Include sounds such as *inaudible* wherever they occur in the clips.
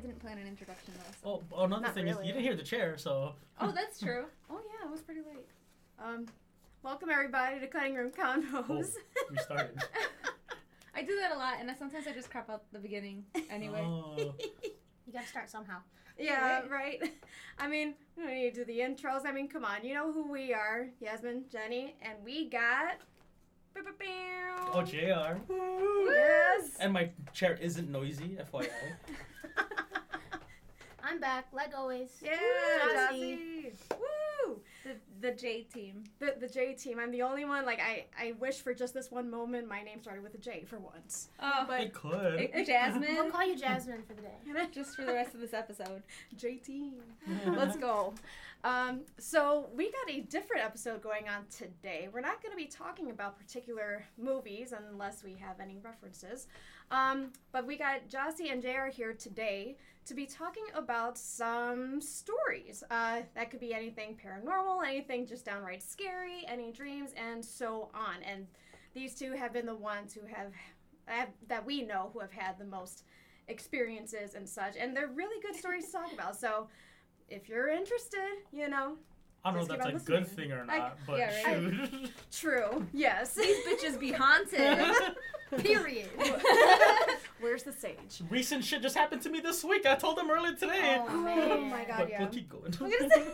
actually didn't plan an introduction though. So. Oh, another Not thing is you didn't hear the chair, so Oh, that's true. *laughs* Oh yeah, it was pretty late. Um, welcome everybody to Cutting Room Convos. Oh. we started. *laughs* I do that a lot, and I, sometimes I just crop out the beginning anyway. Oh. *laughs* You gotta start somehow. yeah, right. I mean, we don't need to do the intros. I mean, come on, you know who we are, Yasmin, Jenny, and we got. Oh, JR. Yes. And my chair isn't noisy, FYI. I'm back, like always. Yeah, Jazzy. Jazzy. Woo! The the J team. The the J team. I'm the only one. Like I, I wish for just this one moment my name started with a J for once. Oh, I But could. but Jasmine. We'll call you Jasmine for the day. *laughs* *laughs* just for the rest of this episode. J team. *laughs* Let's go. Um, so we got a different episode going on today. We're not going to be talking about particular movies unless we have any references. Um, but we got Jossie and JR here today to be talking about some stories. Uh, that could be anything paranormal, anything just downright scary, any dreams, and so on. And these two have been the ones who have, have that we know who have had the most experiences and such. And they're really good stories to talk about. So if you're interested, you know, I don't know if that's a good listening. thing or I- not, but yeah, right. shoot. *laughs* true. Yes. These bitches be haunted. *laughs* Period. *laughs* Where's the sage? Recent shit just happened to me this week. I told them earlier today. Oh, *gasps* Oh my god, but yeah. we'll keep going. I'm gonna say-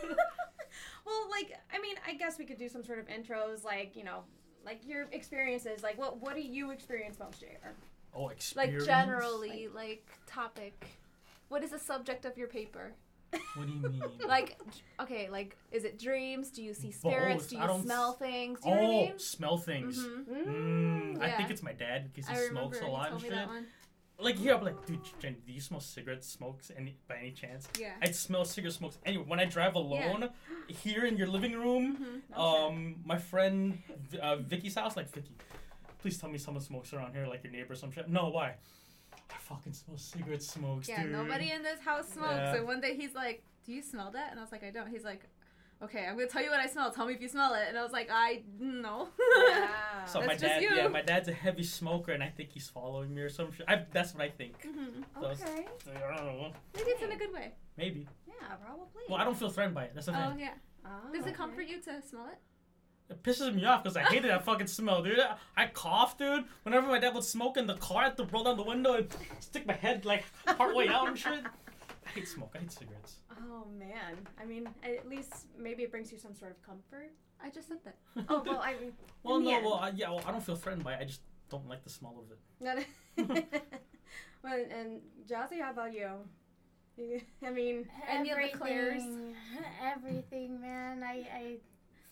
well, like, I mean, I guess we could do some sort of intros, like, you know, like your experiences. Like, what what do you experience most, JR? oh, experience? like experience. generally, like topic. What is the subject of your paper? What do you mean? *laughs* Like, okay, like, is it dreams? Do you see spirits? Both. Do you smell s- things? Do you know what I oh, mean? smell things. Mhm. Mm, I think it's my dad because he I smokes a lot and shit. Like here, I'm like, dude, Jen, do you smell cigarette smokes any by any chance? Yeah. I smell cigarette smokes anyway. When I drive alone, *gasps* here in your living room, Mhm. um, my friend uh, Vicky's house, like Vicky, please tell me someone smokes around here, like your neighbor or some shit. No, why? I fucking smell cigarette smokes, Yeah, dude. nobody in this house smokes. Yeah. So one day he's like, "Do you smell that?" And I was like, "I don't." He's like, "Okay, I'm gonna tell you what I smell. Tell me if you smell it." And I was like, "I no." Yeah. *laughs* So That's my just dad, you. yeah, my dad's a heavy smoker, and I think he's following me or some shit. I, that's what I think. Mhm. So okay. I don't know. Maybe it's in a good way. Maybe. Yeah, probably. Well, I don't feel threatened by it. That's the Oh yeah. Oh, Does it comfort you to smell it? It pisses me off because I hated that fucking smell, dude. I, I cough, dude. Whenever my dad would smoke in the car, I had to roll down the window and stick my head like part way out and shit. I hate smoke. I hate cigarettes. Oh man. I mean, at least maybe it brings you some sort of comfort. I just said that. Oh well, I mean, *laughs* well, no, end. well, I, yeah, well, I don't feel threatened by it. I just don't like the smell of it. No. *laughs* Well, and Jazzy, how about you? You- *laughs* I mean, Any of the clairs? Everything, everything, man. I, I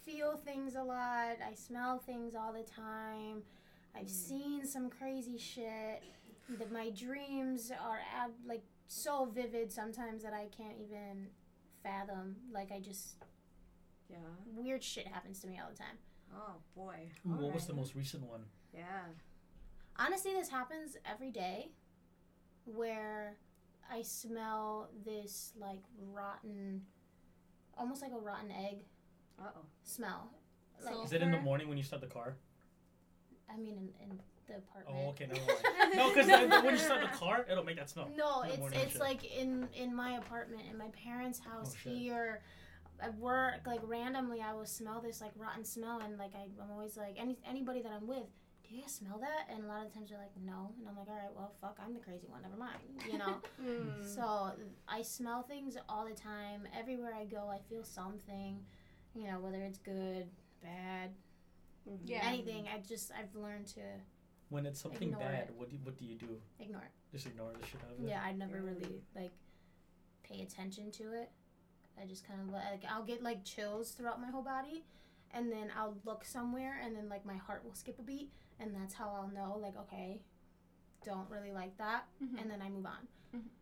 feel things a lot. I smell things all the time. I've mm. seen some crazy shit. That my dreams are ab- like so vivid sometimes that I can't even fathom. Like I just yeah. weird shit happens to me all the time. Oh boy. Ooh, what was the most recent one? Yeah. Honestly, this happens every day where I smell this like rotten, almost like a rotten egg Uh oh. smell. So- Is it in the Sulfur? morning when you start the car? I mean, in, in the apartment. Oh, okay, never *laughs* mind. No, because when you start the car, it'll make that smell. No, In the it's morning it's shit. like in in my apartment, in my parents' house Oh, shit. here. At work, like randomly, I will smell this like rotten smell, and like I, I'm always like, any anybody that I'm with, do you guys smell that? And a lot of times they're like, no, and I'm like, all right, well, fuck, I'm the crazy one, never mind, you know. *laughs* Mm. So I smell things all the time. Everywhere I go, I feel something. You know, whether it's good, bad. Yeah. anything. I just I've learned to When it's something bad, it. what do you, what do you do? ignore it. Just ignore the shit out of it. Yeah, I never really like pay attention to it. I just kind of like I'll get like chills throughout my whole body, and then I'll look somewhere, and then like my heart will skip a beat, and that's how I'll know like okay, don't really like that, Mhm. and then I move on.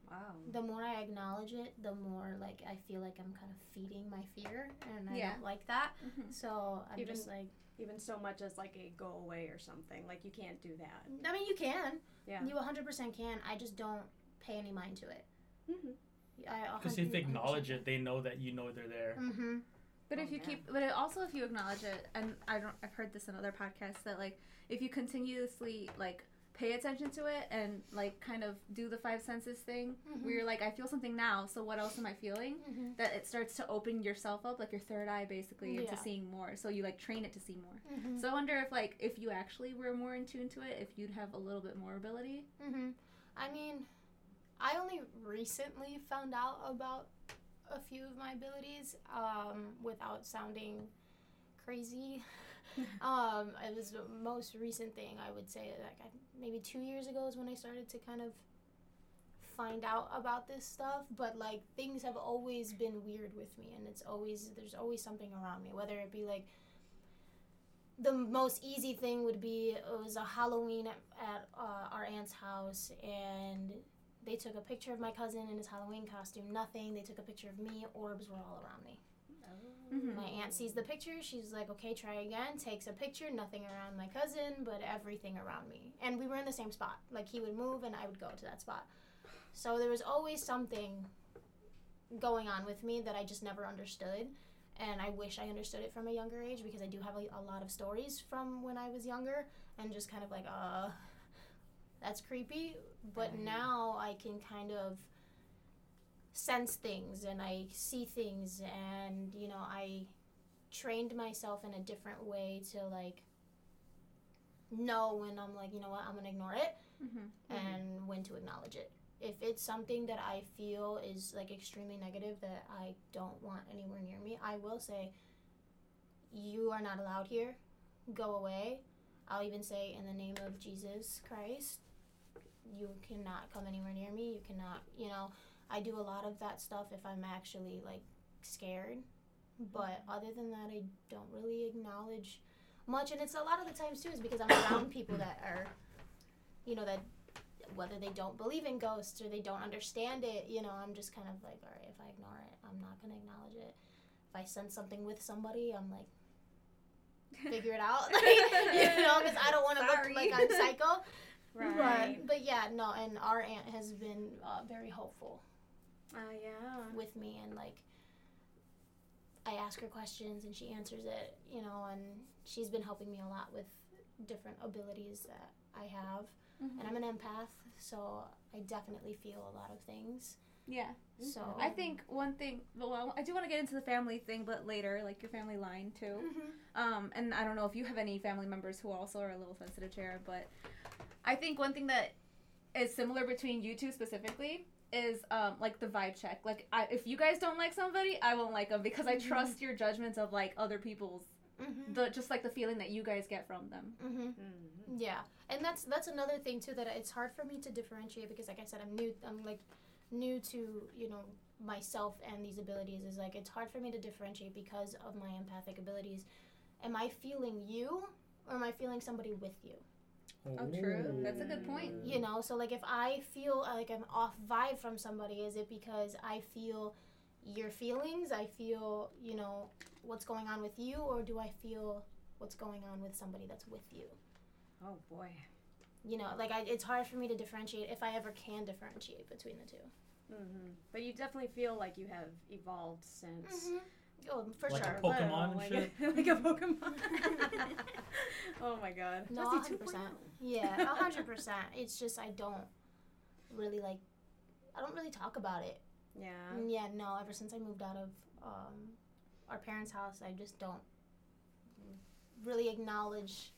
Wow. the more I acknowledge it, the more like I feel like I'm kind of feeding my fear, and I Yeah. don't like that. Mhm. So I'm Even- just like, Even so much as like a go away or something. Like you can't do that. I mean, you can, Yeah. you 100% can. I just don't pay any mind to it. hmm Because if they acknowledge it, they know that you know they're there. Mm-hmm. But if Oh, you yeah. keep, but it also if you acknowledge it, and I don't, I've heard this in other podcasts that like if you continuously like pay attention to it and like kind of do the five senses thing Mhm. where you're like, I feel something now, so what else am I feeling? Mhm. That it starts to open yourself up, like your third eye basically, into seeing more. So you like train it to see more. Mhm. So I wonder if like if you actually were more in tune to it, if you'd have a little bit more ability. hmm I mean, I only recently found out about a few of my abilities um, without sounding crazy. *laughs* *laughs* um, it was the most recent thing I would say. Like I, maybe two years ago is when I started to kind of find out about this stuff. But like things have always been weird with me, and it's always there's always something around me. Whether it be like the most easy thing would be it was a Halloween at, at uh, our aunt's house, and they took a picture of my cousin in his Halloween costume. Nothing. They took a picture of me. Orbs were all around me. Mhm. My aunt sees the picture. She's like, okay, try again. Takes a picture. Nothing around my cousin, but everything around me. And we were in the same spot. Like he would move and I would go to that spot. So there was always something going on with me that I just never understood. And I wish I understood it from a younger age because I do have a, a lot of stories from when I was younger and just kind of like, uh, that's creepy. But Right. now I can kind of sense things and I see things and you know I trained myself in a different way to like know when I'm like you know what I'm gonna ignore it Mm-hmm. and when to acknowledge it. If it's something that I feel is like extremely negative that I don't want anywhere near me I will say you are not allowed here. Go away. I'll even say in the name of Jesus Christ you cannot come anywhere near me. You cannot you know I do a lot of that stuff if I'm actually like scared. But other than that, I don't really acknowledge much. And it's a lot of the times too is because I'm around people that are, you know, that whether they don't believe in ghosts or they don't understand it, you know, I'm just kind of like, all right, if I ignore it, I'm not gonna acknowledge it. If I sense something with somebody, I'm like, figure it out, *laughs* like, you *laughs* know, because I don't want to look like I'm psycho. *laughs* Right. But, but yeah, no, and our aunt has been uh, very helpful Oh yeah. with me and like I ask her questions and she answers it, you know, and she's been helping me a lot with different abilities that I have. Mm-hmm. And I'm an empath, so I definitely feel a lot of things. Yeah. So I think one thing, well, I do want to get into the family thing, but later, like your family line too. Mhm. Um, and I don't know if you have any family members who also are a little sensitive to it, but I think one thing that is similar between you two specifically is um, like the vibe check. Like, I, if you guys don't like somebody, I won't like them because I Mhm. trust your judgments of like other people's, Mhm. the just like the feeling that you guys get from them. Mhm. Mhm. Yeah, and that's that's another thing too that it's hard for me to differentiate because, like I said, I'm new. I'm like new to you know myself and these abilities. Is like it's hard for me to differentiate because of my empathic abilities. Am I feeling you, or am I feeling somebody with you? Oh, true. That's a good point. You know, so like if I feel like I'm off vibe from somebody, is it because I feel your feelings? I feel you know what's going on with you, or do I feel what's going on with somebody that's with you? Oh boy. you know like I, it's hard for me to differentiate if i ever can differentiate between the 2 hmm But you definitely feel like you have evolved since. Oh for Like a sure po- Pokemon and like shit? A, *laughs* like a Pokemon. *laughs* oh my god. no 100% 2.0. yeah 100% *laughs* it's just i don't really like i don't really talk about it Yeah. Mm, yeah no ever since i moved out of um, our parents house i just don't really acknowledge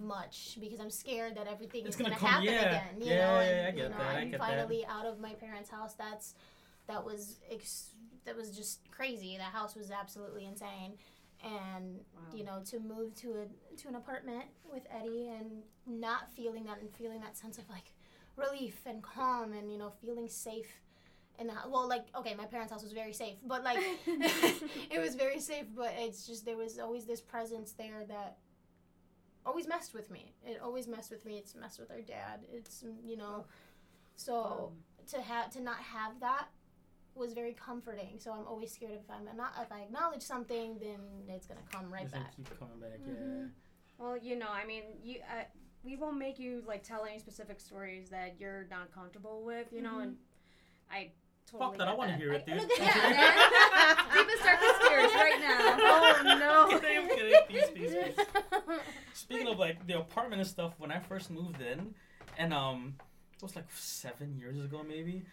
much because i'm scared that everything It's is gonna gonna, happen yeah. again you Yeah, know yeah, and yeah, I you get know that, I i'm get that. finally out of my parents house that's that was ex- that was just crazy. The house was absolutely insane. And Wow. you know to move to a to an apartment with Eddie and not feeling that and feeling that sense of like relief and calm and you know feeling safe in the hou- well like okay my parents house was very safe but like *laughs* *laughs* it was very safe but it's just there was always this presence there that always messed with me. It always messed with me. It's messed with our dad. It's you know oh. so um. to have to not have that was very comforting so i'm always scared if i'm not if i acknowledge something then it's gonna come right It's back keep coming back, Mhm. Well, you know, I mean, you uh, we won't make you like tell any specific stories that you're not comfortable with, you know, and I totally Fuck that, I want to hear it, dude. look Yeah, at *laughs* man. Deepest darkest fears right now. *laughs* Oh no. *laughs* Kidding, I'm kidding. Peace, peace, peace. Speaking of like the apartment and stuff, when I first moved in, and um, it was like seven years ago maybe.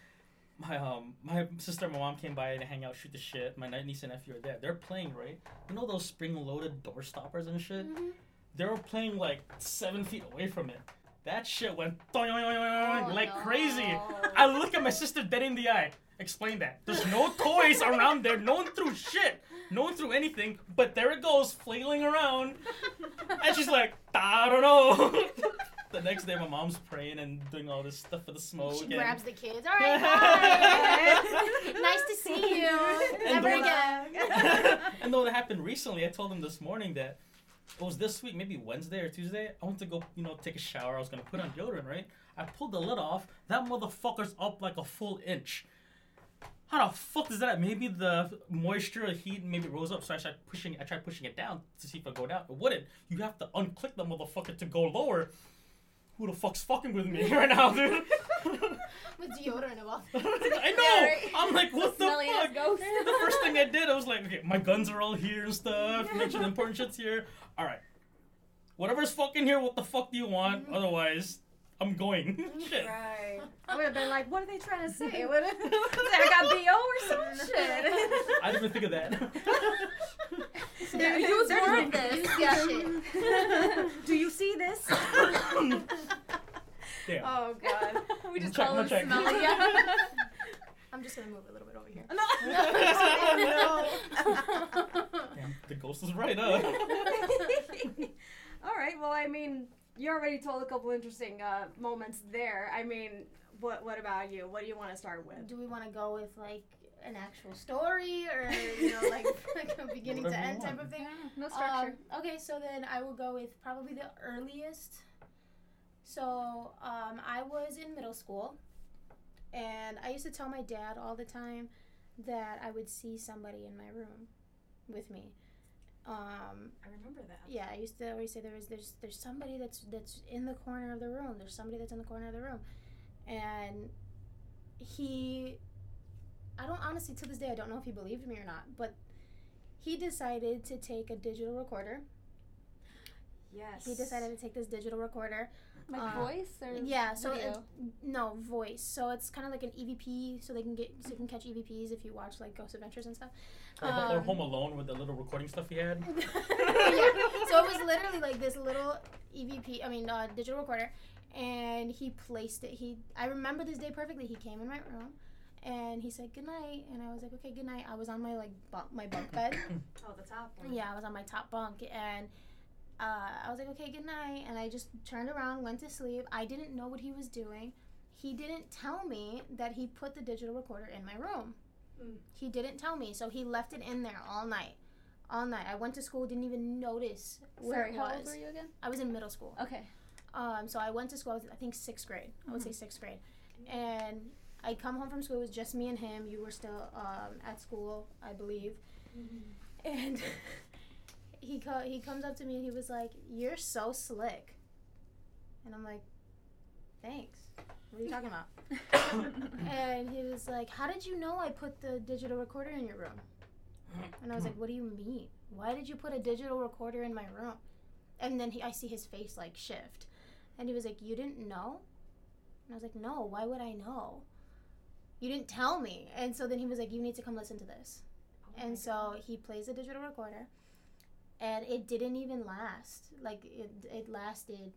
My um, my sister and my mom came by to hang out, shoot the shit. My niece and nephew are there. They're playing right. You know those spring-loaded door stoppers and shit. Mhm. They were playing like seven feet away from it. That shit went *laughs* like no. crazy. I look at my sister dead in the eye. Explain that. There's no *laughs* toys around there. No one threw shit. No one threw anything. But there it goes, flailing around. And she's like, I don't know. *laughs* next day, my mom's praying and doing all this stuff for the smoke. She and- grabs the kids. All right, *laughs* bye. nice to see you. And Never again. *laughs* and though that happened recently, I told him this morning that it was this week, maybe Wednesday or Tuesday. I went to go, you know, take a shower. I was gonna put on deodorant, right? I pulled the lid off. That motherfucker's up like a full inch. How the fuck is that? Maybe the moisture or heat maybe rose up, so I tried pushing. I tried pushing it down to see if it go down. It wouldn't. You have to unclick the motherfucker to go lower. Who the fuck's fucking with me *laughs* right now, dude? *laughs* With deodorant about. *laughs* I know. Yeah, right. I'm like, what the ass fuck? ghost. the first thing I did, I was like, okay, my guns are all here and stuff. Make sure the important shit's here. All right, whatever's fucking here, what the fuck do you want? Mm-hmm. Otherwise, I'm going. *laughs* Shit. Right. I would have been like, what are they trying to say? *laughs* What I got BO or some *laughs* shit. I didn't even think of that. There, Use there's more of this. Yeah, shit. Do you see this? Damn. Oh god. we just Check, call no him check. smelly. Yeah. I'm just gonna move a little bit over here. No. Damn, the ghost is right, huh? All right. Well, I mean, you already told a couple interesting uh, moments there. I mean, what what about you? What do you want to start with? Do we want to go with like an actual story or you know like, *laughs* like a beginning to end type of thing? no structure. Um, okay, so then I will go with probably the earliest. So um, I was in middle school, and I used to tell my dad all the time that I would see somebody in my room with me. Um, I remember that. yeah, I used to always say there is there's there's somebody that's that's in the corner of the room. There's somebody that's in the corner of the room, and he, I don't honestly to this day I don't know if he believed me or not, but he decided to take a digital recorder. Yes. He decided to take this digital recorder. Like uh, voice or Yeah, so video? it's, no voice. So it's kind of like an EVP, so they can get so you can catch EVPs if you watch like Ghost Adventures and stuff. Or, or Um, Home Alone with the little recording stuff he had. *laughs* yeah. So it was literally like this little EVP, I mean, uh, digital recorder, and he placed it. He, I remember this day perfectly. He came in my room, and he said good night, and I was like, okay, good night. I was on my like bunk, my bunk bed. *coughs* Oh, the top one. yeah, I was on my top bunk, and uh, I was like, okay, good night, and I just turned around, went to sleep. I didn't know what he was doing. He didn't tell me that he put the digital recorder in my room. Mm. He didn't tell me, so he left it in there all night. All night. I went to school, didn't even notice where Sorry, it how was. old were you again? I was in middle school. Okay. Um, so I went to school. I was, I think sixth grade. I would say sixth grade, and I come home from school. It was just me and him. You were still um, at school, I believe, and *laughs* he co- he comes up to me and he was like, "You're so slick," and I'm like, "Thanks." What are you talking about? *coughs* and he was like, "How did you know I put the digital recorder in your room?" And I was like, "What do you mean? Why did you put a digital recorder in my room?" And then he, I see his face like shift, and he was like, "You didn't know?" And I was like, "No. Why would I know? You didn't tell me." And so then he was like, "You need to come listen to this." Oh and so he plays a digital recorder, and it didn't even last. Like it, it lasted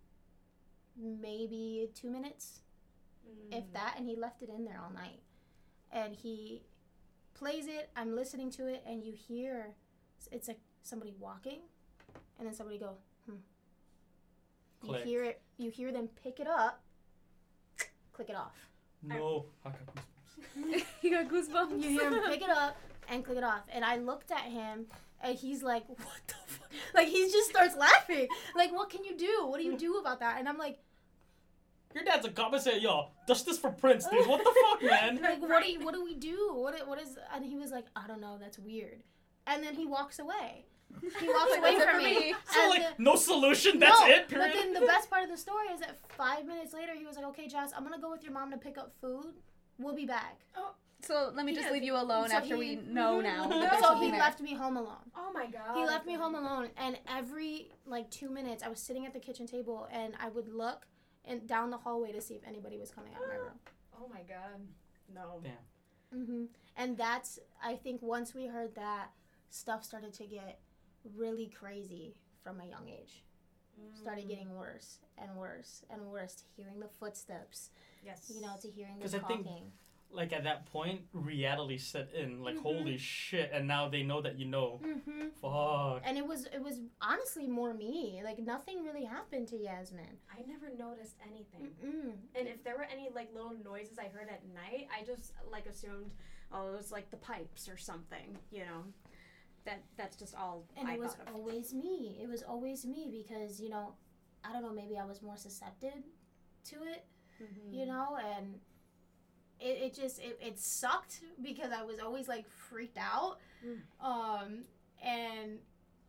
maybe two minutes, Mm. if that, and he left it in there all night. And he plays it. I'm listening to it, and you hear it's like somebody walking, and then somebody go, hmm. You hear it. You hear them pick it up, click it off. No. I got goosebumps. *laughs* you got goosebumps. You hear him pick it *laughs* up and click it off. And I looked at him and he's like, What the fuck? Like he just starts laughing. Like, what can you do? What do you do about that? And I'm like, Your dad's a cop and said, yo, dust this for prints, dude. What the fuck, *laughs* man? like what do you, what do we do? What what is and he was like, I don't know, that's weird. And then he walks away. He *laughs* walks away from me. me. So, And like, the- no solution? That's no, it? Period. But then the best part of the story is that five minutes later he was like, Okay, Joss, I'm gonna go with your mom to pick up food. We'll be back. So let me just Yeah, leave you alone so after he- we know *laughs* now. that So he left me home alone. Oh my god. He left me home alone, and every like two minutes, I was sitting at the kitchen table, and I would look, and down the hallway to see if anybody was coming out of my room. *gasps* Oh my god. No. Damn. Mhm. And that's, I think, once we heard that, stuff started to get really crazy from a young age. Started Mm. getting worse and worse and worse. Hearing the footsteps, Yes. you know, to hearing the 'Cause I talking. think- Like at that point, reality set in. Like Mhm. holy shit! And now they know that you know. hmm Fuck. And it was, it was honestly more me. Like nothing really happened to Yasmin. I never noticed anything. Mm-mm. And if there were any like little noises I heard at night, I just like assumed, oh, it was like the pipes or something. You know, that that's just all And I it was thought of. always me. It was always me because you know, I don't know. Maybe I was more susceptible to it. Mhm. you know and it, it just it, it sucked because i was always like freaked out. Mm. um and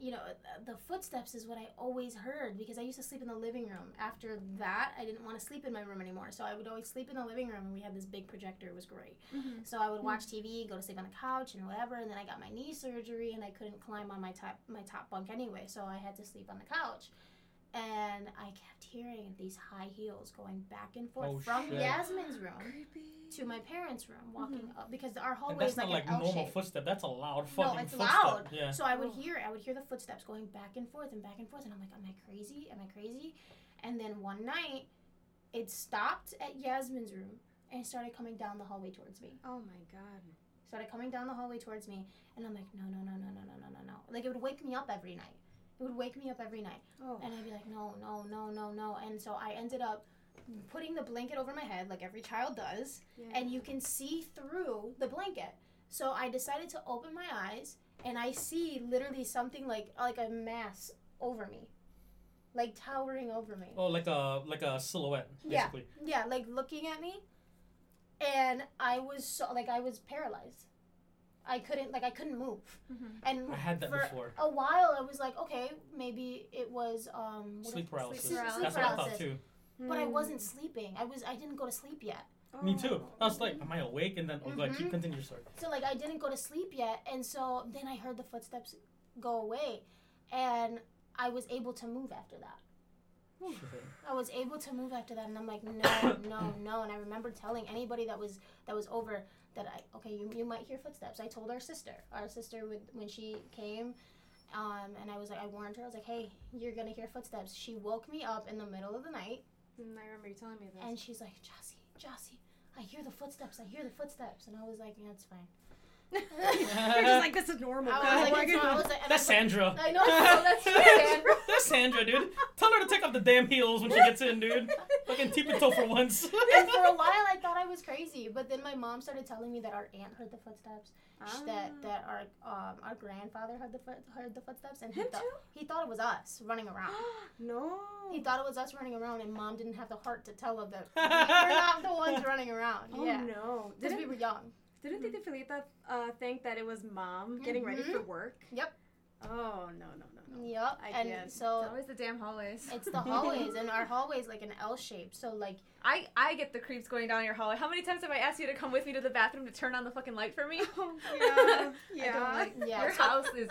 you know the, footsteps is what i always heard because i used to sleep in the living room. After that i didn't want to sleep in my room anymore. So i would always sleep in the living room and we had this big projector. It was great. Mhm. so i would watch tv go to sleep on the couch and whatever and then i got my knee surgery and i couldn't climb on my top my top bunk anyway. So i had to sleep on the couch and I kept hearing these high heels going back and forth Oh, from shit. Yasmin's room to my parents' room, mm-hmm. walking up because our And hallway is like not like an L normal shape. footstep. That's a loud fucking. No, it's footstep. loud. Yeah. So I would hear, I would hear the footsteps going back and forth and back and forth, and I'm like, am I crazy? Am I crazy? And then one night, it stopped at Yasmin's room and started coming down the hallway towards me. Oh my god. Started coming down the hallway towards me, and I'm like, no, no, no, no, no, no, no, no, no. Like it would wake me up every night. It would wake me up every night. Oh. And I'd be like, no, no, no, no, no. And so I ended up putting the blanket over my head, like every child does, and you can see through the blanket. So I decided to open my eyes, and I see literally something like like a mass over me, like towering over me. Oh, like a like a silhouette, Yeah. basically. Yeah, like looking at me, and I was so like I was paralyzed. I couldn't like I couldn't move, Mhm. and I had that for before. a while I was like, okay, maybe it was um what Sleep paralysis. sleep paralysis. That's what I thought paralysis. too. but I wasn't sleeping. I was I didn't go to sleep yet. Me too. I was like, am I awake? And then, oh, God, keep continue your story. So like I didn't go to sleep yet, and so then I heard the footsteps go away, and I was able to move after that. *sighs* I was able to move after that, and I'm like, no, no, *coughs* no. And I remember telling anybody that was that was over that I okay, you, you might hear footsteps. I told our sister, our sister would when she came, um, and I was like, I warned her. I was like, hey, you're gonna hear footsteps. She woke me up in the middle of the night, Mm, I remember you telling me this. and she's like, Jossie, Jossie, I hear the footsteps. I hear the footsteps, and I was like, yeah, it's fine. You're just like this is normal. I was like, Like, it's, I was *laughs* like, and That's I, Sandra. I know, so that's Sandra. *laughs* That's Sandra, dude. Tell her to take off the damn heels when she gets in, dude. Fucking tip it toe for once. *laughs* and for a while I thought I was crazy, but then my mom started telling me that our aunt heard the footsteps, sh- that Ah. that our um our grandfather heard the foot, heard the footsteps, and he Him thought he thought it was us running around. *gasps* no. He thought it was us running around, and mom didn't have the heart to tell him that we're not the ones running around. Oh yeah, no. because Didn't, we were young. Didn't Tita Felita uh, think that it was mom getting ready for Mhm. work? Yep. Oh no no no no. Yep, I and get. It's so always the damn hallways. it's the hallways, and our *laughs* hallways like an L shape. So like I I get the creeps going down your hallway. How many times have I asked you to come with me to the bathroom to turn on the fucking light for me? *laughs* Oh *laughs* I yeah. don't like Yeah, your so- house is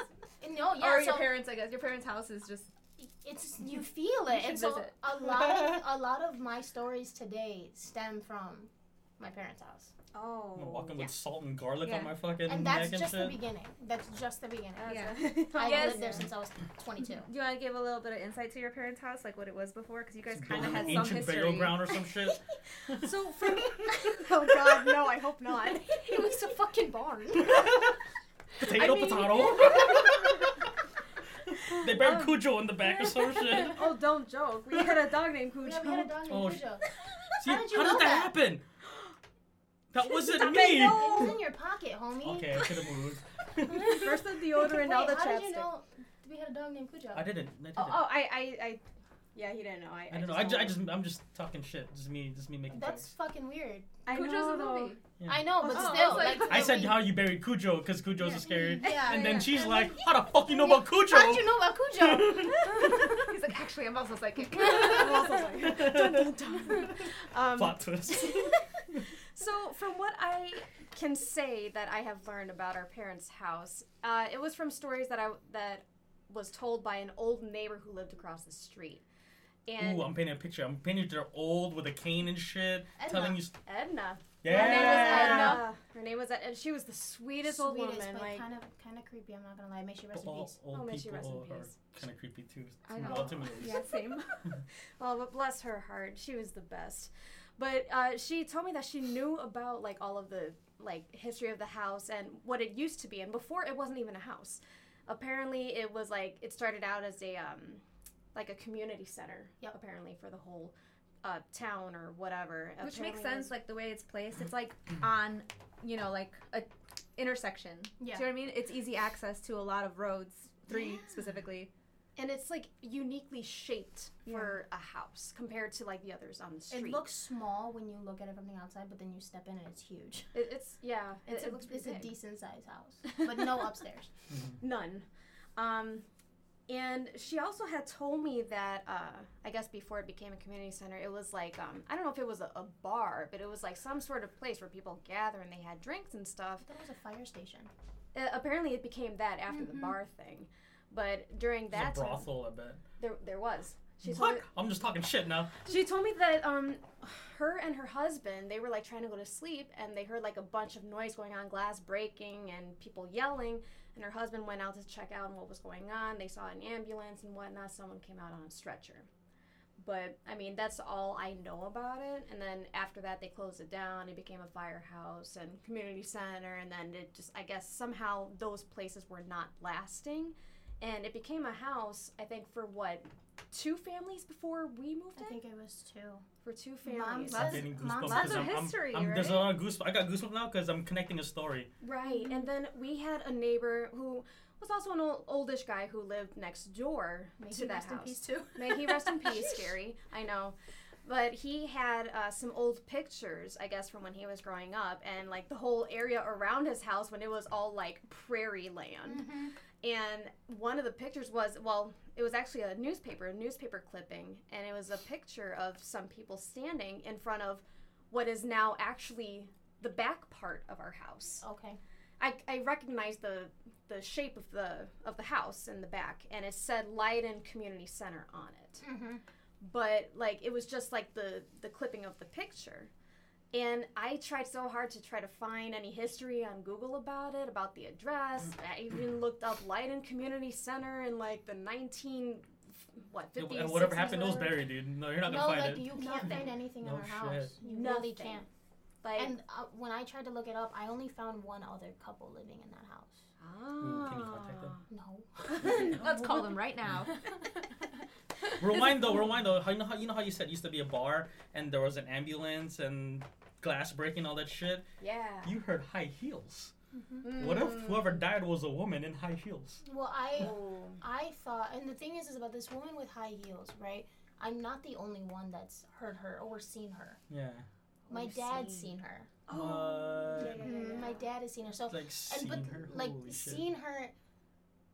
no, yeah, or so your parents. I guess your parents' house is just it's you feel it, should and so visit. a lot of a lot of my stories today stem from my parents' house. Oh. I'm walking Yeah. with salt and garlic Yeah. on my fucking And neck that's and just the beginning. That's just the beginning. Yeah. *laughs* I've Yes. lived there since I was 22. Do you want to give a little bit of insight to your parents' house, like what it was before? Because you guys kind of had an some ancient history. burial ground or some shit. *laughs* So from *laughs* oh god no I hope not. it was a fucking barn. Potato, I mean- potato. they buried Um, Cujo in the back or some shit. oh don't joke. We had a dog named Cujo. yeah, we had a dog named Oh, Cujo. See, How did you how know did that, that? happen? That wasn't I me. know. It was in your pocket, homie. Okay, I could have moved. *laughs* First the deodorant, Wait, now the how chapstick. did you know we had a dog named Cujo? I didn't. I didn't. Oh, oh, I, I, I, yeah, he didn't know. I, I don't know. I, ju- I just, I'm just talking shit. Just me, just me making That's jokes. fucking weird. I Cujo's a though. movie. Yeah. I know, but Oh, still, I was like, like- I said how you buried Cujo because Cujo's Yeah. so scary. Yeah. And then she's And like, how the fuck you know about Cujo? How'd you know about Cujo? *laughs* *laughs* He's like, actually, I'm also psychic. I'm also like, dun, dun, dun. Um, Plot twist. So, from what I can say that I have learned about our parents' house, uh, it was from stories that I that was told by an old neighbor who lived across the street. And Ooh, I'm painting a picture. I'm painting her old with a cane and shit, Edna. telling you. st- Edna. Yeah. Her name was Edna. Her name was Edna. She was the sweetest, old Sweetest, woman. but Like, kind of kind of creepy. I'm not gonna lie. May she rest But in peace. old Oh, may she people rest in are peace. kind of creepy too. I to- know. well, to me. Yeah, same. *laughs* well, but bless her heart, she was the best. But uh, she told me that she knew about like all of the like history of the house and what it used to be, and before it wasn't even a house. Apparently, it was like it started out as a um, like a community center. Yep. Apparently, for the whole uh, town or whatever. Which makes Apparently it sense, like the way it's placed. It's like *clears throat* on, you know, like a intersection. Yeah. Do you know what I mean? It's easy access to a lot of roads. Three Yeah. specifically. And it's like uniquely shaped for a house compared to like the others on the street. It looks small when you look at it from the outside, but then you step in and it's huge. It- it's yeah. *laughs* It's it a looks it's pretty a decent sized house, *laughs* but no upstairs. None. Um, and she also had told me that uh, I guess before it became a community center, it was like um, I don't know if it was a, a bar, but it was like some sort of place where people gather and they had drinks and stuff. That was a fire station. Uh, apparently, it became that after the Mhm. bar thing. But during that a time, brothel, I bet. there there was. She What? me, I'm just talking shit now. she told me that um, her and her husband they were like trying to go to sleep and they heard like a bunch of noise going on, glass breaking and people yelling. And her husband went out to check out what was going on. They saw an ambulance and whatnot. Someone came out on a stretcher. But I mean, that's all I know about it. And then after that, they closed it down. It became a firehouse and community center. And then it just, I guess, somehow those places were not lasting. And it became a house, I think, for what, two families before we moved I in? think it was two. For two families. says- I'm getting Mom- goosebumps Lots because of I'm, I'm- history, I'm- There's a lot of goosebumps. I got goosebumps now because I'm connecting a story. Right. And then we had a neighbor who was also an old, oldish guy who lived next door May to he that rest in house. peace too. May he rest in *laughs* peace, Gary. I know. But he had uh, some old pictures, I guess, from when he was growing up, and like the whole area around his house when it was all like prairie land. Mhm. And one of the pictures was, well, it was actually a newspaper, a newspaper clipping, and it was a picture of some people standing in front of what is now actually the back part of our house. Okay. I, I recognized the the shape of the of the house in the back, and it said Leiden Community Center on it. Mm-hmm. But like it was just like the the clipping of the picture, and I tried so hard to try to find any history on Google about it, about the address. I even looked up Leiden Community Center in like the nineteen what Yeah, 50s, and whatever 60s, happened, it was buried, dude. No, you're not gonna No, find like it. you can't find anything No in our house. You Nothing. really can't. Like And uh, when I tried to look it up, I only found one other couple living in that house. ah. can you contact them? No. *laughs* *laughs* Let's call them right now. *laughs* *laughs* Rewind though, rewind though. How you know how you know how you said it used to be a bar and there was an ambulance and glass breaking all that shit. Yeah. You heard high heels. Mhm. What if Mm. whoever died was a woman in high heels? Well, I Oh. I thought, and the thing is, is about this woman with high heels, right? I'm not the only one that's heard her or seen her. Yeah. My Or dad's seen. seen her. What? yeah, yeah, yeah. My dad has seen her. So Like and seen but her. like Holy shit. seeing her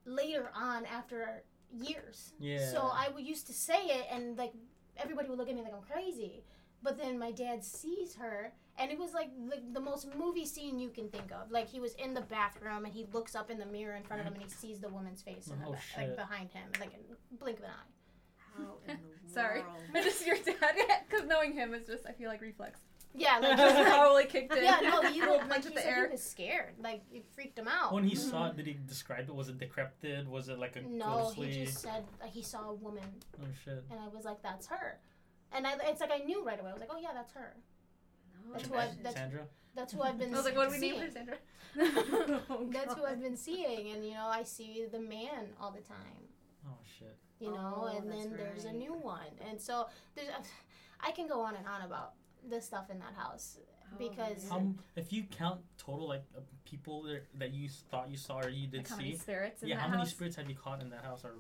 later on after years. Yeah. So I would used to say it, and like everybody would look at me like I'm crazy. But then my dad sees her, and it was like the, the most movie scene you can think of. Like he was in the bathroom, and he looks up in the mirror in front of him, and he sees the woman's face in the Oh, ba- like behind him, like a blink of an eye. How in *laughs* the Sorry. world? *laughs* But just your dad, *laughs* because knowing him is just, I feel like reflex. Yeah, like, *laughs* Just just like Probably kicked in. yeah, no, you Little *laughs* like, he the said air. he was scared. Like it freaked him out. when he mm-hmm. saw it, did he describe it? Was it decrepit? Was it like a no, ghostly? he just said like, he saw a woman, Oh shit. and I was like, "That's her," and I it's like I knew right away. I was like, "Oh yeah, that's her." That's who I- that's- Sandra. That's who I've been. I was like, what do we seeing. name her, Sandra? *laughs* Oh, That's who I've been seeing, and you know, I see the man all the time. Oh shit. You know, Oh, and that's then there's a new one, and so there's. I can go on and on about the stuff in that house because Oh, Um, if you count total like uh, people that, that you thought you saw or you did Like how see, many spirits in yeah, that how many house? spirits have you caught in that house? Or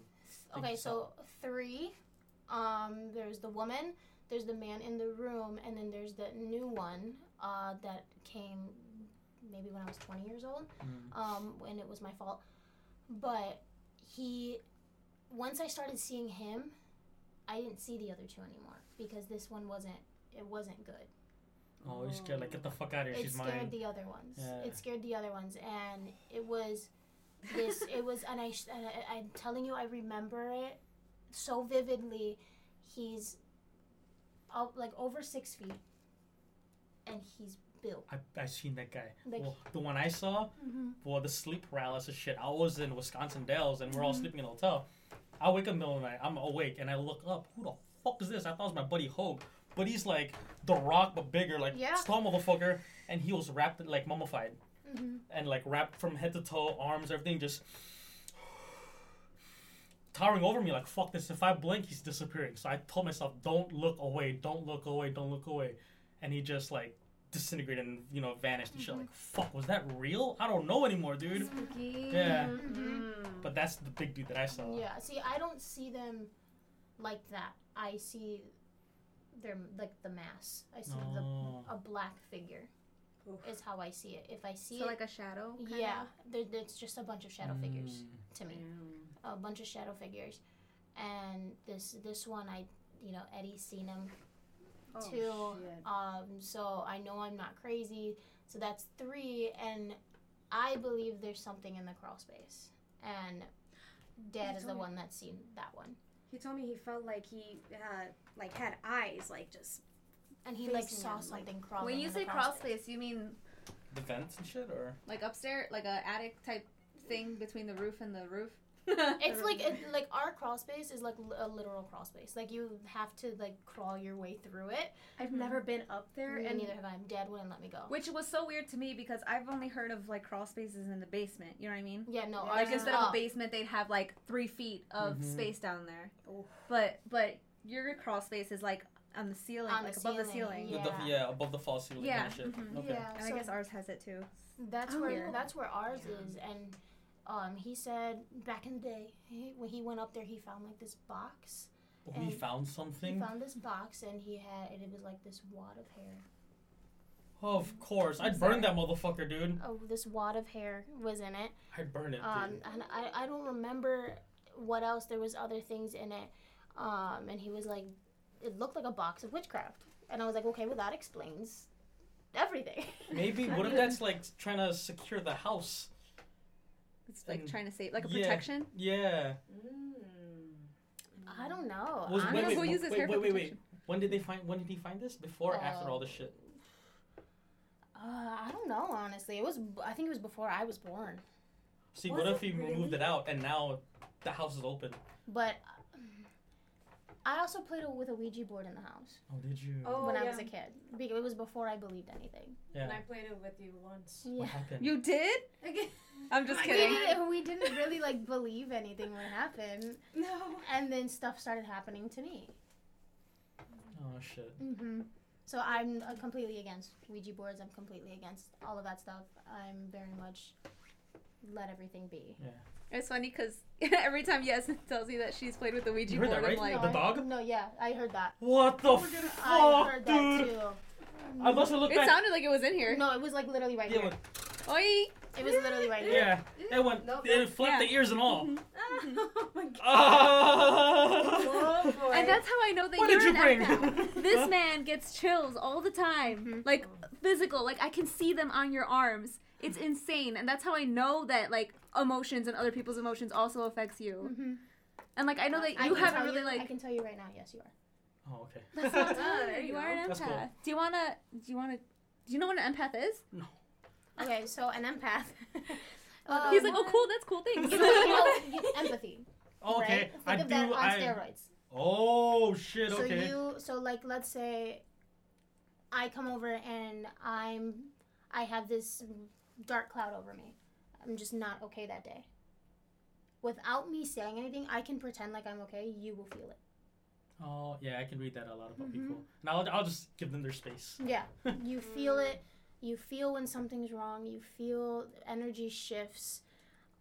okay, you so three. Um, there's the woman, there's the man in the room, and then there's the new one uh, that came maybe when I was 20 years old. Mm. um, and it was my fault. But he, once I started seeing him, I didn't see the other two anymore because this one wasn't. It wasn't good. oh, you're scared. Like get the fuck out of here. It She's scared mine. the other ones. Yeah. It scared the other ones, and it was this. *laughs* it was, and I. And I I'm telling you, I remember it so vividly. He's up like over six feet, and he's built. I I seen that guy. Like- well, the one I saw, Mm-hmm. well, the sleep paralysis shit. I was in Wisconsin Dells, and we're all Mhm. sleeping in a hotel. I wake up in the middle of the night. I'm awake, and I look up. Who the fuck is this? I thought it was my buddy Hogue, but he's like the Rock, but bigger, like Yeah. tall motherfucker, and he was wrapped like mummified. Mm-hmm. and like wrapped from head to toe, arms, everything just towering over me like fuck this. If I blink, he's disappearing. So I told myself, don't look away, don't look away, don't look away, and he just like disintegrated and you know vanished and shit. Like fuck, was that real? I don't know anymore, dude. Spooky. Yeah. Mm-hmm. But that's the big dude that I saw. Yeah. See, I don't see them like that. I see their like the mass. I see Oh. the a black figure. Oof. Is how I see it. If I see So it, like a shadow. kinda? yeah, there, there's just a bunch of shadow figures Mm. to me. A bunch of shadow figures, and this this one I, you know, Eddie's seen him Oh, too. shit. Um, so I know I'm not crazy. So that's three, and I believe there's something in the crawl space. And Dad You is the one that's seen that one, He told me he felt like he uh, like had eyes, like just and he like saw him, like- something crawling. When you say crawl space, you mean The vents and shit, or like upstairs, like a attic type thing between the roof and the roof? *laughs* It's like it, like our crawl space is like l- a literal crawl space. Like you have to like crawl your way through it. I've never been up there, And and neither have I. Dad wouldn't let me go. Which was so weird to me because I've only heard of like crawl spaces in the basement. You know what I mean? Yeah, no. Yeah. Like is instead of a basement, they'd have like three feet of Mhm. space down there. Oof. But but your crawl space is like on the ceiling, On like above the ceiling, ceiling. The- Yeah. the- yeah, above the false ceiling Yeah. kind of shit. Mhm. Okay. Yeah, And so I guess ours has it too. that's Oh, where weird. that's where ours is. And um, he said back in the day he, when he went up there, he found like this box. We And found He found this box, and he had and it was like this wad of hair. Of course, I'd burn that motherfucker, dude. Oh, this wad of hair was in it. I'd burn it, Um, dude. and I, I don't remember what else. There was other things in it. Um, and he was like, it looked like a box of witchcraft. And I was like, okay, well that explains everything. Maybe what if *laughs* that's like trying to secure the house? It's like And- trying to save, like a yeah. protection. Yeah. I don't know. Was, I wait, don't wait, know who uses wait, hair for wait, wait, wait. When did they find? When did he find this? Before, or after all this shit? Uh, I don't know, honestly. It was, I think it was before I was born. See, Was what if he removed really? it out and now the house is open? But I also played with a Ouija board in the house Oh, did you? Oh, when I was a kid. Because it was before I believed anything. yeah. And I played it with you once. Yeah. What happened? You did? I'm just *laughs* We kidding. didn't, we didn't really like believe anything would happen, No. and then stuff started happening to me. oh shit. Mm-hmm. So I'm uh, completely against Ouija boards. I'm completely against all of that stuff. I'm very much let everything be. It's funny because *laughs* every time Yasmin *laughs* tells me that she's played with the Ouija You heard board, that, I'm right? like, The I- dog? No, yeah, I heard that. What the I fuck, heard that dude? too. I must have looked it back. sounded like it was in here. No, it was like literally right Yeah, here. when- Oi! It was literally right here. yeah, it went. Nope, it nope. flapped Yeah. the ears and all. *laughs* oh my god. Ah! Oh boy. And that's how I know that What you're did you an bring? empath. this man gets chills all the time, Mhm. like physical. Like I can see them on your arms. It's insane, and that's how I know that like emotions and other people's emotions also affects you. Mm-hmm. And like I know that you can haven't really you, like. I can tell you right now. Yes, you are. Oh, okay. *laughs* That's not good. there you, you are an That's empath. cool. Do you wanna? Do you wanna? Do you know what an empath is? No. Okay, so an empath. *laughs* He's Um, like, oh, cool. That's cool. Thanks. you know, you know, *laughs* empathy. Oh, okay, Right? Think I of do. that on I. steroids. Oh shit. So Okay. you, so like, let's say, I come over and I'm, I have this dark cloud over me. I'm just not okay that day. Without me saying anything, I can pretend like I'm okay. You will feel it. Oh yeah, I can read that a lot about Mhm. people. And I'll, I'll just give them their space. Yeah, *laughs* you feel it. You feel when something's wrong. You feel energy shifts.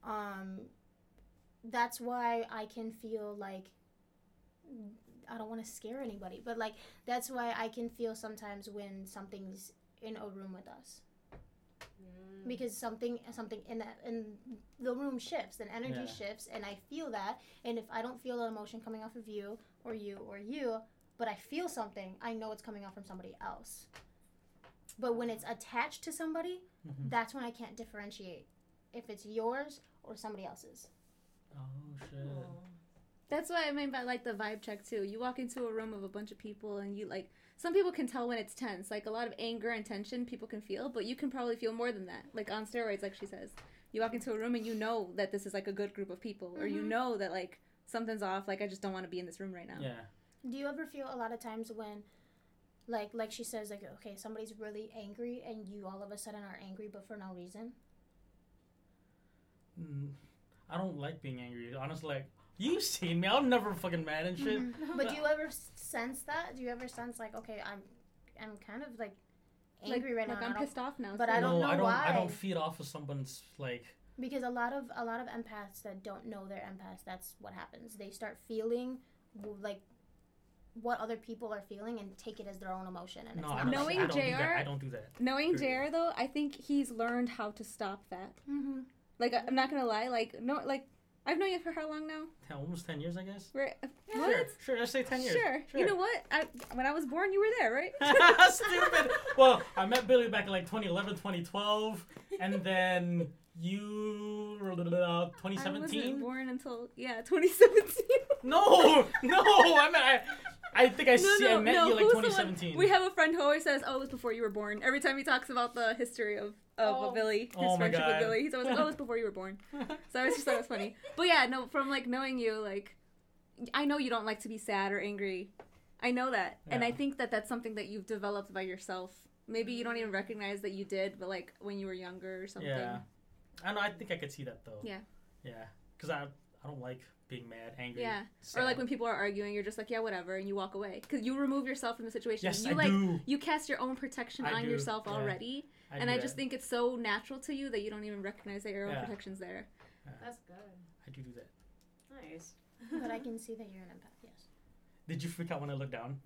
Um, that's why I can feel like I don't want to scare anybody, but like that's why I can feel sometimes when something's in a room with us because something something in that in the room shifts and energy Yeah. shifts and I feel that and if I don't feel that emotion coming off of you or you or you but I feel something I know it's coming off from somebody else but when it's attached to somebody Mhm. that's when I can't differentiate if it's yours or somebody else's Oh shit. That's what I mean by like the vibe check too. You walk into a room of a bunch of people and you like some people can tell when it's tense. Like a lot of anger and tension people can feel, but you can probably feel more than that. Like on steroids, like she says. You walk into a room and you know that this is like a good group of people, or you Mhm. know that like something's off. Like I just don't want to be in this room right now. Yeah. Do you ever feel a lot of times when, like, like she says, like, okay, somebody's really angry, and you all of a sudden are angry, but for no reason? Mm, I don't like being angry. Honestly, like you've seen me. I'm never fucking mad and shit. But do you ever sense that? Do you ever sense like, okay, I'm, I'm kind of like angry right like now, I'm and I don't- pissed off now. but too. I don't no, know I don't. I don't feed off of someone's like. because a lot of a lot of empaths that don't know they're empaths, that's what happens. They start feeling like what other people are feeling and take it as their own emotion, and No, it's not. Knowing I don't do that. I don't do that. Knowing Period. JR though, I think he's learned how to stop that. hmm Like I'm not gonna lie, like no, like I've known you for how long now? Ten, almost ten years, I guess. We're, uh, Sure, what? sure. Let's say ten years. Sure. You know what? I, when I was born, you were there, right? *laughs* Stupid. Well, I met Billy back in like 2011, 2012, and then you uh, I wasn't born until yeah, *laughs* 2017. No, no. I mean, I, I think I no, see. no, I met no. you like who's 2017. We have a friend who always says, "Oh, it was before you were born." Every time he talks about the history of of Oh. Billy, his Oh friendship with Billy, he's always like, "Oh, it was before you were born." So I just thought it was funny. *laughs* But yeah, no, from like knowing you, like I know you don't like to be sad or angry. I know that, and I think that that's something that you've developed by yourself. Maybe you don't even recognize that you did, but like when you were younger or something. Yeah. I know. I think I could see that though. Yeah. Yeah. Because I, I don't like being mad, angry. Yeah. Or like when people are arguing, you're just like, yeah, whatever, and you walk away because you remove yourself from the situation. Yes, you I like do. you cast your own protection I on do, yourself yeah. already, I and do I that. just think it's so natural to you that you don't even recognize that your own Yeah. protection's there. That's good. I do do that. Nice. *laughs* but I *laughs* can see that you're an empath. Yes. Did you freak out when I looked down?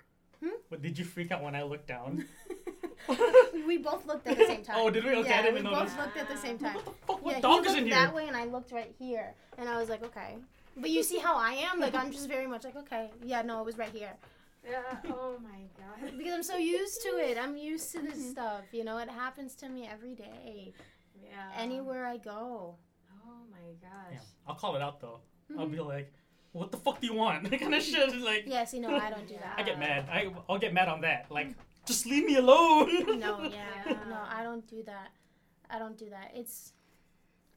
Hmm? What did you freak out when I looked down? *laughs* *laughs* we both looked at the same time. *laughs* Oh, did we? Okay, I yeah, didn't we notice. both looked at the same time. What the fuck? What yeah, dog he is looked in that way, and I looked right here, and I was like, okay. But you see how I am? Like I'm just very much like, okay, yeah, no, it was right here. Yeah. Oh my god. *laughs* Because I'm so used to it. I'm used to this Mhm. stuff. You know, it happens to me every day, Yeah. anywhere I go. Oh my gosh. Yeah. I'll call it out though. I'll Mhm. be like, "What the fuck do you want?" That kind of shit. Like, Yeah, see, no, I don't do that. I get mad. I I'll get mad on that. Like, just leave me alone. No, yeah, *laughs* Yeah. no, I don't do that. I don't do that. It's,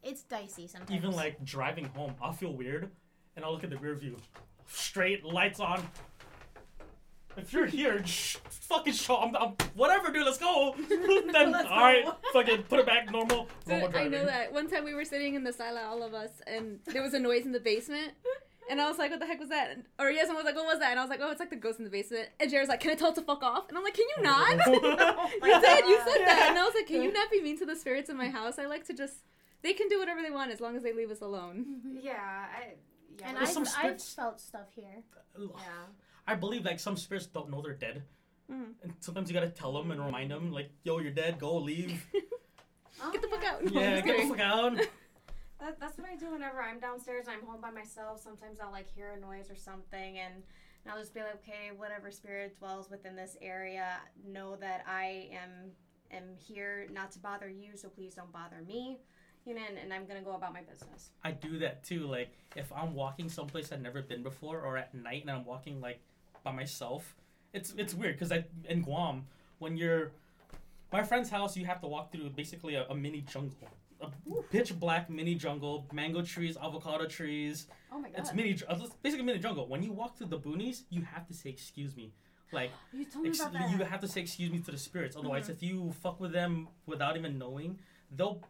it's dicey sometimes. Even like driving home, I'll feel weird, and I'll look at the rear view, straight lights on. If you're here, sh- fucking show. I'm, I'm whatever, dude. Let's go. *laughs* then Let's all right, go. fucking put it back normal. So normal I know that one time we were sitting in the sila, all of us, and there was a noise in the basement. *laughs* And I was like, what the heck was that? And, or yes, someone was like, what was that? And I was like, oh, it's like the ghost in the basement. And Jared's like, can I tell it to fuck off? And I'm like, can you not? Oh *laughs* *laughs* you *laughs* did, you said God. that. And I was like, can you not be mean to the spirits in my house? I like to just, they can do whatever they want as long as they leave us alone. Yeah. I. Yeah. and I've, some I've felt stuff here. yeah. I believe like some spirits don't know they're dead, Mhm. and sometimes you gotta tell them and remind them, like, "Yo, you're dead. Go leave." Oh, Get the fuck out. No, yeah, get the fuck out. That, that's what I do whenever I'm downstairs. and I'm home by myself. Sometimes I'll like hear a noise or something, and I'll just be like, okay, whatever spirit dwells within this area, know that I am am here not to bother you, so please don't bother me. You know, and, and I'm gonna go about my business. I do that too. Like if I'm walking someplace I've never been before, or at night and I'm walking like by myself, it's it's weird because I in Guam when you're my friend's house, you have to walk through basically a, a mini jungle, a pitch black mini jungle, mango trees, avocado trees. Oh my god. It's mini, it's basically mini jungle. When you walk through the boonies, you have to say excuse me. Like *gasps* you told me ex-. Mm-hmm. you have to say excuse me to the spirits. Otherwise, if you fuck with them without even knowing, they'll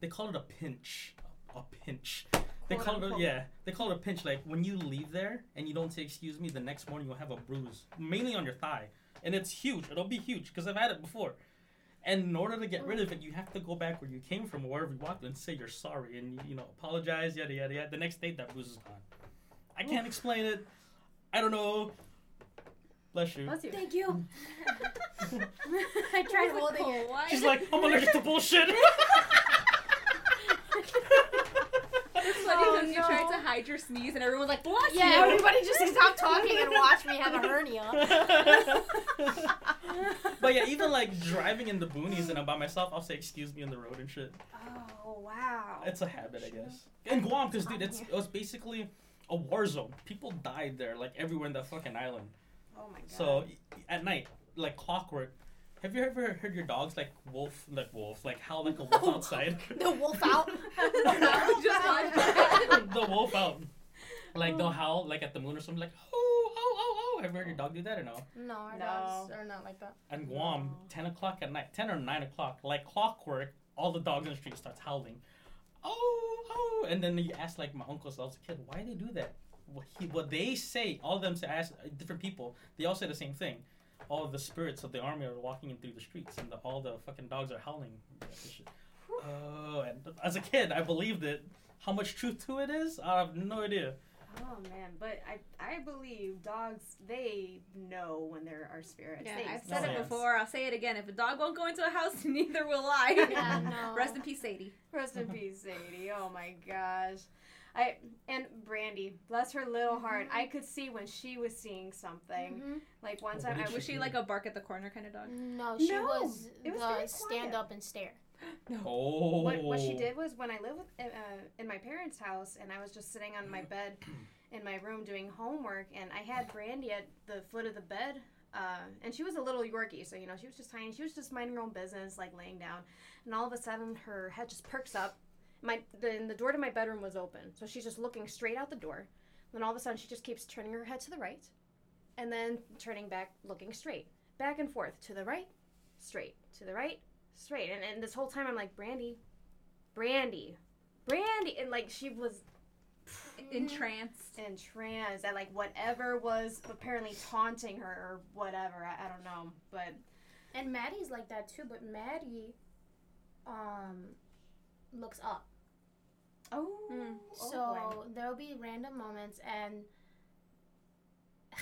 they call it a pinch. A pinch. They Quote, call it a, yeah. They call it a pinch. Like when you leave there and you don't say excuse me, the next morning you'll have a bruise, mainly on your thigh, and it's huge. It'll be huge because I've had it before. And in order to get rid of it, you have to go back where you came from, or wherever you walked, and say you're sorry and you know apologize, yada yada yada. The next day, that bruise is gone. I can't explain it. I don't know. Bless you. Bless you. Thank you. *laughs* *laughs* I tried holding it. why? She's like, I'm allergic to bullshit. *laughs* It's funny Oh, because you no. tried to hide your sneeze and everyone was like, bless Yeah, you. everybody just *laughs* stop talking and watch me have a hernia. *laughs* but yeah, *laughs* even like driving in the boonies and I'm by myself, I'll say excuse me on the road and shit. Oh wow. It's a habit, I guess. In Guam, because dude, it's it was basically a war zone. People died there, like everywhere in that fucking island. Oh my god. So at night, like clockwork. Have you ever heard your dogs like wolf, like wolf, like howl like a wolf *laughs* outside? *laughs* The wolf out. *laughs* the wolf out. Like they'll howl like at the moon or something, like oh oh oh oh. Have you ever heard your dog do that or no? No, our No. dogs are not like that. And Guam, No. ten o'clock at night, ten or nine o'clock, like clockwork, all the dogs in the street starts howling. Oh oh, and then you ask like my uncles, I was a kid, why do they do that? What, he, what they say, all of them say, ask uh, different people. They all say the same thing. All the spirits of the army are walking in through the streets, and the, all the fucking dogs are howling. Oh, and as a kid, I believed it. How much truth to it is, I have no idea. Oh man, but I I believe dogs they know when there are spirits. Yeah, They I've said Oh, it yeah. before. I'll say it again. If a dog won't go into a house, *laughs* neither will I. Yeah, no. Rest in peace, Sadie. Rest in peace, Sadie. Oh my gosh. I and Brandy, bless her little heart. I could see when she was seeing something. Mhm. Like one time did I Was was she like a bark at the corner kind of dog? No, she No, was it was very the stand up and stare. *gasps* Oh. what, what she did was when I lived with, uh, in my parents' house and I was just sitting on my *clears throat* bed in my room doing homework and I had Brandy at the foot of the bed uh, and she was a little Yorkie so you know she was just tiny she was just minding her own business like laying down and all of a sudden her head just perks up my the, and the door to my bedroom was open. So she's just looking straight out the door. Then all of a sudden she just keeps turning her head to the right and then turning back looking straight. Back and forth to the right straight. To the right straight. And, and this whole time i'm like brandy brandy brandy. And like she was Entranced. entranced at like whatever was apparently taunting her or whatever. I, I don't know but And Maddie's like that too, but Maddie um looks up. oh, Mm. oh so boy. there'll be random moments and *laughs*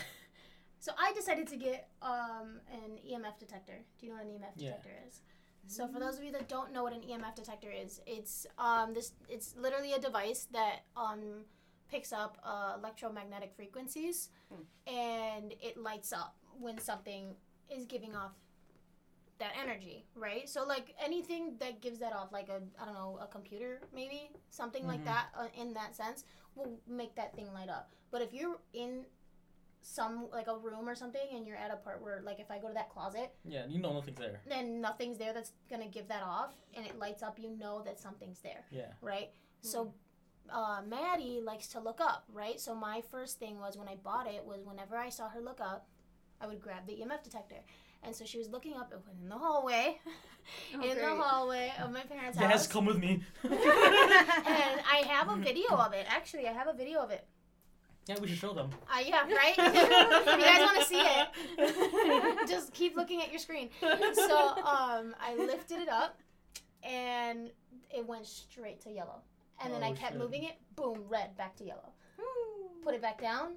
so I decided to get um an EMF detector. Do you know what an EMF Yeah. detector is? So for those of you that don't know what an EMF detector is, it's um this it's literally a device that um picks up uh, electromagnetic frequencies and it lights up when something is giving off that energy, right? So like anything that gives that off, like a I don't know a computer maybe something like Mhm. that uh, in that sense will make that thing light up. But if you're in some like a room or something and you're at a part where like if I go to that closet Yeah, you know nothing's there. then nothing's there that's gonna give that off and it lights up you know that something's there Yeah. right so uh, maddie likes to look up right so my first thing was when i bought it was whenever i saw her look up i would grab the emf detector and so she was looking up it was in the hallway *laughs* Oh, in the hallway of my parents' Yes, house Yes, come with me. *laughs* and i have a *laughs* video of it actually i have a video of it yeah, we should show them. uh, yeah right If you guys want to see it just keep looking at your screen so um, I lifted it up, and it went straight to yellow. And then I Oh, kept shit. moving it, boom, red, back to yellow. Put it back down,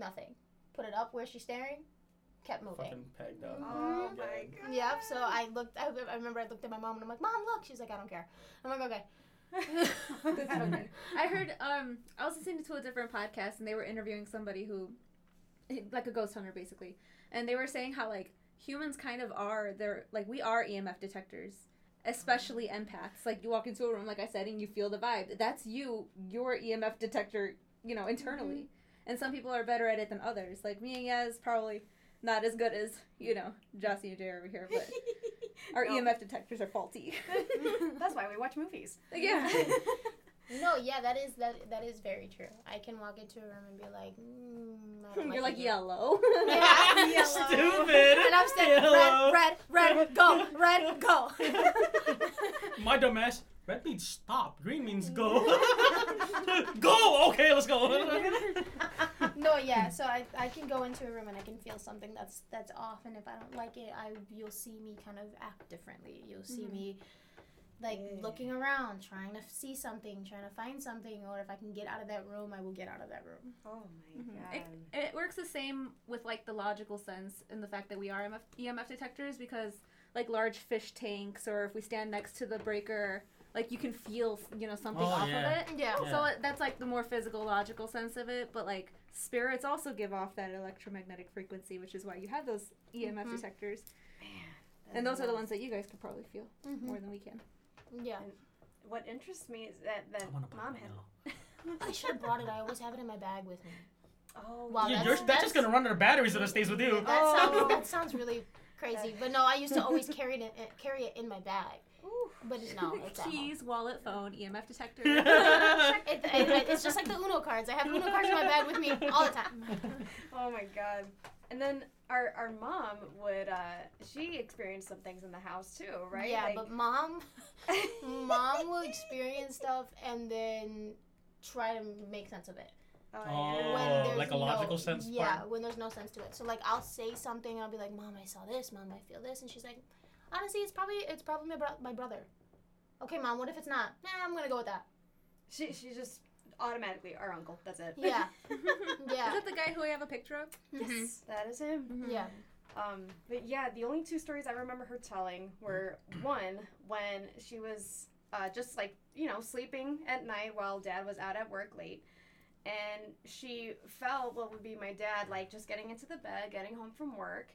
nothing. Put it up where she's staring, kept moving. Fucking pegged up. oh Yeah. my god Yep. So I looked. I, I remember I looked at my mom and I'm like, "Mom, look." She's like, "I don't care." I'm like, "Okay." *laughs* That's so *laughs* good. I heard um I was listening to a different podcast and they were interviewing somebody who like a ghost hunter basically. And they were saying how like humans kind of are they're like we are EMF detectors, especially empaths. Like you walk into a room like I said and you feel the vibe. That's you, your EMF detector, you know, internally. And some people are better at it than others. Like me and Yaz probably not as good as, you know, Jossie and Jay over here, but *laughs* our No. EMF detectors are faulty. *laughs* that's why we watch movies *laughs* yeah. No, yeah, that is that that is very true. I can walk into a room and be like, mm, You're like it. yellow. Yeah, yellow. Stupid. And I'm saying Yellow. red, red, red, go, red, go. My dumbass. Red means stop. Green means go. go. Okay, let's go. *laughs* no, yeah. So I, I can go into a room and I can feel something that's that's off, and if I don't like it, I you'll see me kind of act differently. You'll see Mhm. me like Yeah. looking around, trying to see something, trying to find something, or if I can get out of that room, I will get out of that room. oh my Mhm. god It, it works the same with like the logical sense and the fact that we are EMF, EMF detectors because like large fish tanks or if we stand next to the breaker, like you can feel you know something Oh, off yeah. of it. Yeah. Yeah. So it, that's like the more physical, logical sense of it. But like spirits also give off that electromagnetic frequency, which is why you have those EMF Mhm. detectors, Man, and those are the ones that you guys could probably feel Mhm. more than we can. Yeah. what interests me is that that I mom one had. *laughs* I should have brought it. I always have it in my bag with me. Oh, Wow, You- that's- you're- that's, just gonna run out of batteries if it stays with you. That Oh. sounds that sounds really crazy. But no, I used to always *laughs* carry it in, carry it in my bag. But no, *laughs* it's at home. Keys, wallet, phone, EMF detector. *laughs* *laughs* It, it, it's just like the Uno cards. I have Uno cards in my bag with me all the time. Oh my god. And then our our mom would uh she experienced some things in the house too, right? Yeah, Like- but mom, mom will experience stuff and then try to make sense of it. oh, Oh. yeah. When there's like a no, logical sense Yeah, part? when there's no sense to it. So like I'll say something and I'll be like, "Mom, I saw this. Mom, I feel this," and she's like, "Honestly, it's probably it's probably my, bro- my brother." Okay, mom. What if it's not? Nah, I'm gonna go with that. She she's just automatically our uncle. That's it. Yeah, *laughs* yeah, Mm-hmm. that the guy who I have a picture of? Yes, that is him. Mhm. yeah. Um, but yeah, the only two stories I remember her telling were one when she was uh, just like you know sleeping at night while dad was out at work late, and she felt what would be my dad like just getting into the bed, getting home from work,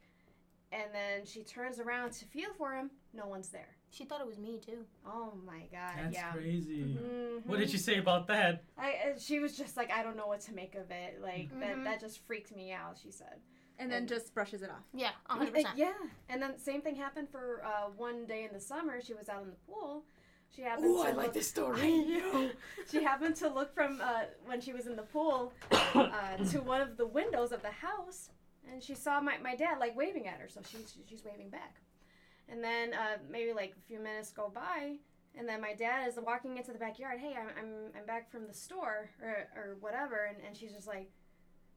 and then she turns around to feel for him. No one's there. She thought it was me too. Oh my god! That's yeah. crazy. Mhm. What did she say about that? I, uh, she was just like, I don't know what to make of it. Like Mhm. that, that just freaked me out. She said. And then just brushes it off. Yeah, Uh, hundred percent. *laughs* Yeah, and then same thing happened for uh, one day in the summer. She was out in the pool. She happened to I look, like this story. I know. *laughs* She happened to look from uh, when she was in the pool *coughs* uh, to one of the windows of the house, and she saw my, my dad like waving at her. So she's she's waving back, and then uh, maybe like a few minutes go by, and then my dad is walking into the backyard. Hey, I'm I'm, I'm back from the store or or whatever, and, and she's just like,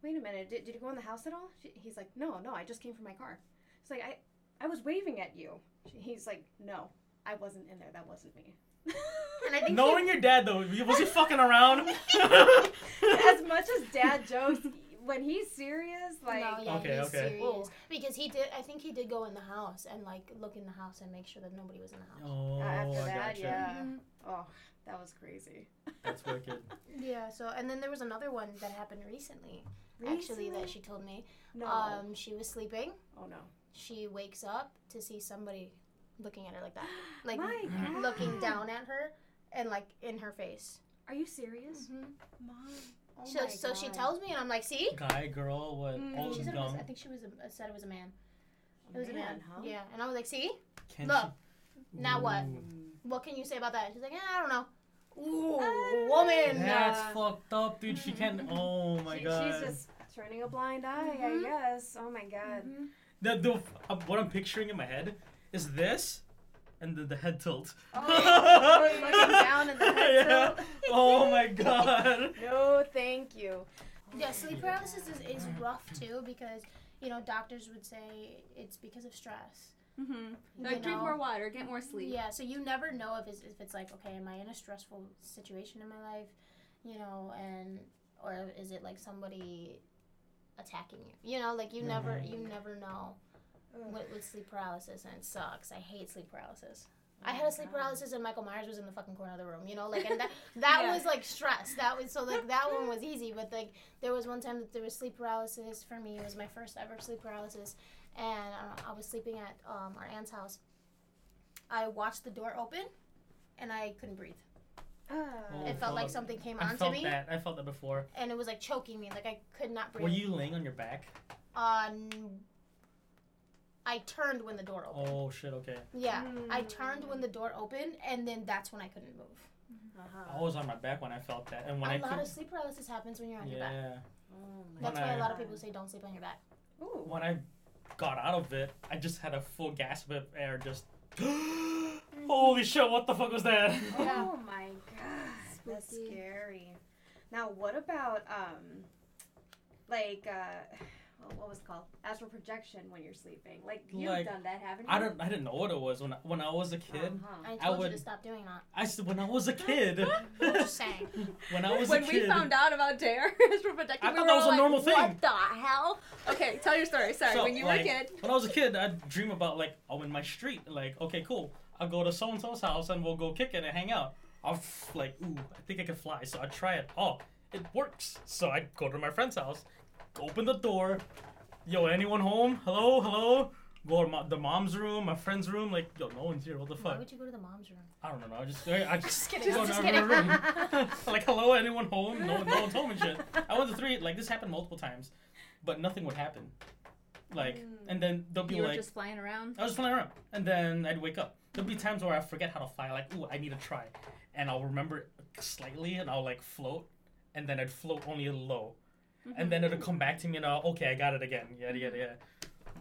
wait a minute, did, did you go in the house at all? She, he's like, no, no, I just came from my car. It's like I I was waving at you. She, he's like, no, I wasn't in there. That wasn't me. And I think Knowing your dad though, was he fucking around? *laughs* as much as dad jokes, when he's serious, like no, yeah, Okay, he's okay. serious Ooh. because he did. I think he did go in the house and like look in the house and make sure that nobody was in the house. oh, after I that, gotcha. yeah. Mhm. Oh, that was crazy. That's *laughs* wicked. Yeah. So and then there was another one that happened recently. Actually, that she told me. no. Um, she was sleeping. oh no. She wakes up to see somebody looking at her like that, *gasps* like My looking God. down at her and like in her face. Are you serious, Mm-hmm. mom? Oh so my so she tells me, and I'm like, see. Guy, girl, what? Mm. Old She and said it was. I think she was a, said it was a man. It was a man. huh? Yeah, and I was like, see, Can Look, she- now what? Ooh. what can you say about that? She's like, eh, I don't know. Ooh, Ah. woman. That's Yeah. fucked up, dude. She can't. *laughs* Oh my She- god. She's just turning a blind eye, Mhm. I guess. Oh my god. Mhm. The, the, uh, what I'm picturing in my head is this, and the, the head tilt. Oh, *laughs* looking down and the head Yeah. tilt. Oh my god. *laughs* No, thank you. Yeah, sleep paralysis is, is rough too because you know doctors would say it's because of stress. Mm-hmm. You Like drink more water, get more sleep. Yeah, so you never know if it's if it's like okay, am I in a stressful situation in my life, you know, and or is it like somebody attacking you? You know, like you never you never know with, with sleep paralysis, and it sucks. I hate sleep paralysis. I had a sleep paralysis and Michael Myers was in the fucking corner of the room, you know, like and that *laughs* that Yeah. was like stress. That was so like that one was *laughs* easy, but like there was one time that there was sleep paralysis for me. It was my first ever sleep paralysis, and uh, I was sleeping at um, our aunt's house. I watched the door open, and I couldn't breathe. Oh, it felt like something came I onto felt me, that. I felt that before. and it was like choking me. Like I could not breathe. Were you laying on your back? Uh, n- I turned when the door opened. Oh shit. Okay. Yeah, I Mm. turned when the door opened, and then that's when I couldn't move. Uh-huh. I was on my back when I felt that, and when a I lot could. of sleep paralysis happens when you're on your back. Yeah. Oh That's When why I- a lot of people say don't sleep on your back. Ooh. When I got out of it, I just had a full gasp of air. Just. *gasps* Holy shit! What the fuck was that? *laughs* Yeah. Oh my god, that's scary. Now, what about um, like uh, well, what was it called astral projection when you're sleeping? Like you've Like, done that, haven't you? I don't. I didn't know what it was when I, when I was a kid. Uh-huh. I I told you to stop doing that. I said when I was a kid. *laughs* I'm just saying. *laughs* when I was when a we found out about Dare *laughs* astral projecting, I we thought were that was all a like, normal thing. What the hell? Okay, tell your story. Sorry, So, when you like, were a kid. When I was a kid, I'd dream about like, oh, in my street, like, okay, cool. I'll go to so and so's house and we'll go kick it and hang out. I'll like, ooh, I think I can fly, so I try it. Oh, it works. So I go to my friend's house, open the door. Yo, anyone home? Hello, hello. go to mo- the mom's room, my friend's room. Like, yo, no one's here. What the fuck? Why would you go to the mom's room? I don't know. I just, I, I *laughs* just, kidding. go Just kidding. to her room. *laughs* *laughs* like, hello, anyone home? No, no one's home and shit. I went to three. Like, this happened multiple times, but nothing would happen. Like, Mm. and then they'll be You were like, just flying around. I was just flying around, and then I'd wake up. There'll be times where I forget how to fly. Like, ooh, I need to try, and I'll remember it slightly, and I'll like float, and then I'd float only a low, and then it'll come back to me, and I'll okay, I got it again. Yada yada yada.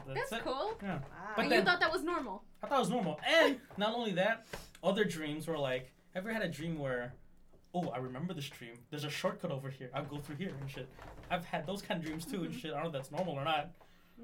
That's it. cool. Yeah, Wow. But But you thought that was normal. I thought it was normal. And not only that, other dreams were like, ever had a dream where, oh, I remember this dream. There's a shortcut over here. I'll go through here and shit. I've had those kind of dreams too and mm-hmm. shit. I don't know if that's normal or not.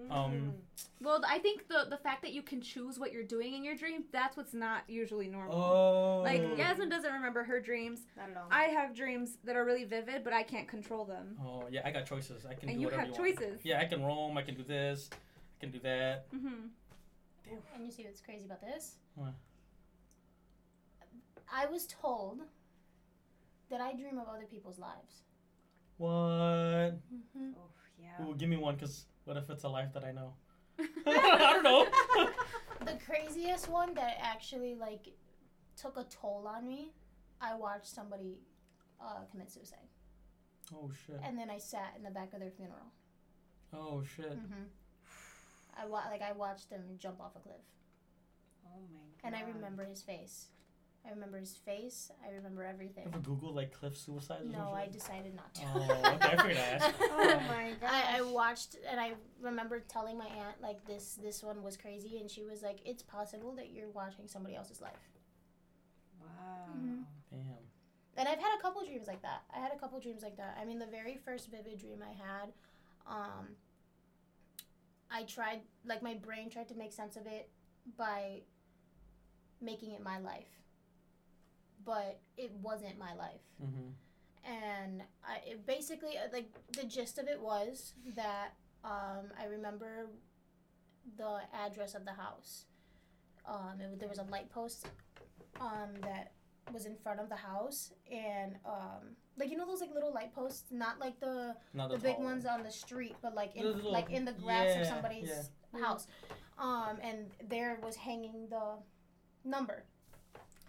Um, Well, I think the the fact that you can choose what you're doing in your dream, that's what's not usually normal. Oh. Like Yasmin doesn't remember her dreams. Not at all. I have dreams that are really vivid, but I can't control them. Oh yeah, I got choices. I can And do you whatever have you want. choices. Yeah, I can roam. I can do this. I can do that. Mm-hmm. And you see what's crazy about this? What? I was told that I dream of other people's lives. What? Mm-hmm. Oh, yeah. Ooh, give me one, cause what if it's a life that I know? *laughs* *laughs* I don't know. *laughs* The craziest one that actually like took a toll on me. I watched somebody uh, commit suicide, oh shit. and then I sat in the back of their funeral. Oh shit. Mm-hmm. I wa- like I watched him jump off a cliff, Oh my god. and I remember his face. I remember his face. I remember everything. Ever Google like cliff suicides? or No, I decided not to. Oh, okay, I figured I'd. *laughs* Oh my gosh. *laughs* I, I watched and I remember telling my aunt like this this one was crazy and she was like it's possible that you're watching somebody else's life. Wow. Mhm. Damn. And I've had a couple dreams like that. I had a couple dreams like that. I mean the very first vivid dream I had um I tried like my brain tried to make sense of it by making it my life. But it wasn't my life. Mm-hmm. and I it basically uh, like the gist of it was that um, I remember the address of the house. Um, it, there was a light post um, that was in front of the house, and um, like you know those like little light posts, not like the Not the the big ones one. on the street, but like in The little- like in the grass of somebody's yeah. house. Um, and there was hanging the number.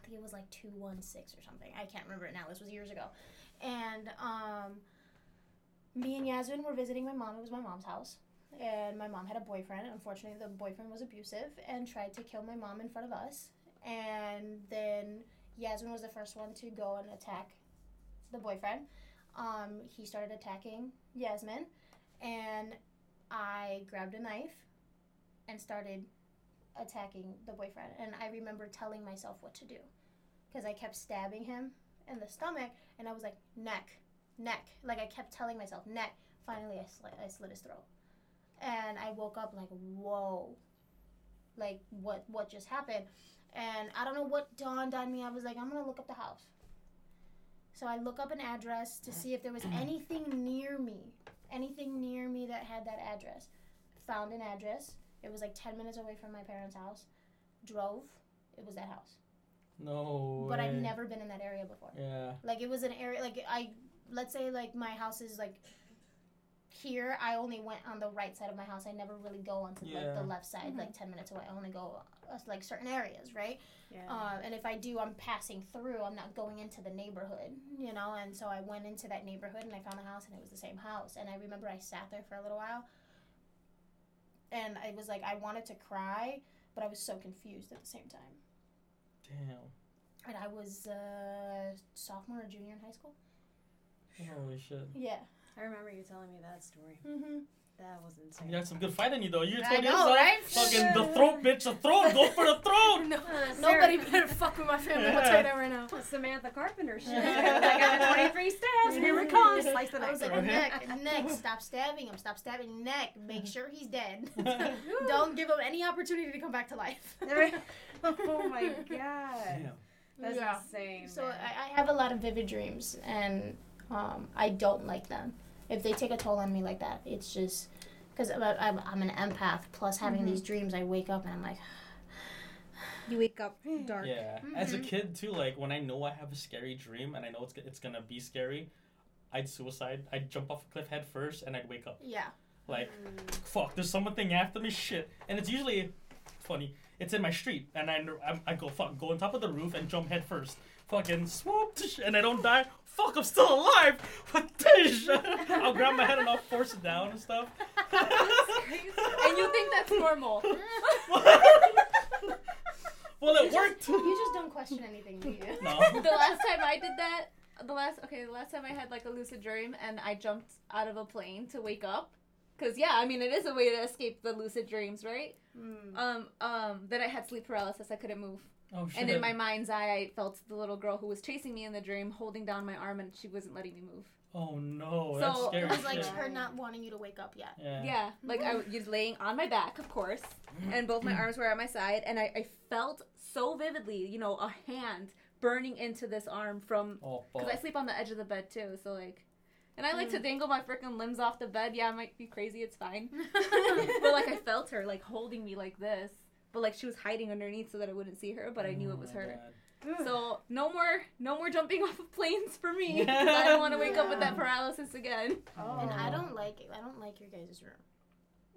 Think it was like two one six or something. I can't remember it now. This was years ago, and um, me and Yasmin were visiting my mom. It was my mom's house. And my mom had a boyfriend. Unfortunately, the boyfriend was abusive and tried to kill my mom in front of us. And then Yasmin was the first one to go and attack the boyfriend. Um, he started attacking Yasmin, and I grabbed a knife and started attacking the boyfriend. And I remember telling myself what to do because I kept stabbing him in the stomach, and I was like, neck, neck. Like I kept telling myself, neck. Finally, I slit, I slit his throat, and I woke up like, whoa, like what what just happened? And I don't know what dawned on me. I was like, I'm gonna look up the house. So I look up an address to see if there was *clears throat* anything near me, anything near me that had that address. Found an address. It was like 10 minutes away from my parents' house. Drove. It was that house. No. But I've never been in that area before. Yeah. Like it was an area like I let's say like my house is like here I only went on the right side of my house. I never really go onto like the left side like 10 minutes away. I only go uh, like certain areas, right? Yeah. Um, and if I do, I'm passing through. I'm not going into the neighborhood, you know. And so I went into that neighborhood and I found the house, and it was the same house. And I remember I sat there for a little while, and I was like, I wanted to cry, but I was so confused at the same time. Damn. And I was uh, sophomore or junior in high school. Holy shit. Yeah. I remember you telling me that story. Mm-hmm. That was insane. You got some good fight in you though. You I told know, yourself, right? fucking the throat, bitch, the throat. Go for the throat. *laughs* No, Uh, nobody better fuck with my family. I'll tell you that right now. Samantha Carpenter shit. *laughs* I got 23 stabs. Here it comes. Slice the I was neck. like, Right. neck, neck, stop stabbing him, stop stabbing neck, make sure he's dead. *laughs* Don't give him any opportunity to come back to life. oh my god. Damn. That's Yeah. insane. So. I, I have a lot of vivid dreams, and um, I don't like them. If they take a toll on me like that, it's just because I'm, I'm, I'm an empath. Plus, having these dreams, I wake up and I'm like, You wake up *sighs* dark. Yeah. As a Mhm. kid too, like when I know I have a scary dream and I know it's it's gonna be scary, I'd suicide. I'd jump off a cliff head first and I'd wake up. yeah, Like, fuck, there's something after me, shit. And it's usually funny. It's in my street, and I I, I go fuck go on top of the roof and jump head first. Fucking swoop, tsh, *laughs* and I don't die. Fuck, I'm still alive. But tsh, *laughs* I'll grab my head and I'll force it down and stuff. *laughs* and you think that's normal? well, it worked. You just don't question anything, do you? No. the last time I did that, the last okay, the last time I had like a lucid dream and I jumped out of a plane to wake up. Cause yeah, I mean it is a way to escape the lucid dreams, right? Mm. Um, um, then I had sleep paralysis. I couldn't move, Oh shit. and in my mind's eye, I felt the little girl who was chasing me in the dream holding down my arm, and she wasn't letting me move. oh no, that's So, scary. It was like shit. her not wanting you to wake up yet. Yeah. Yeah, like I mm-hmm. was laying on my back, of course, and both my arms were at my side, and I, I felt so vividly, you know, a hand burning into this arm from Oh because fuck. I sleep on the edge of the bed too, so like, and I like to mm. dangle my freaking limbs off the bed. Yeah, I might be crazy, it's fine, *laughs* *laughs* but like I felt her like holding me like this, but like she was hiding underneath so that I wouldn't see her, but I knew Oh it was oh her. God. So no more, no more jumping *laughs* off of planes for me. 'cause I don't want to wake up with that *laughs* paralysis again. Oh. And I oh. don't like it. I don't like your guys' room.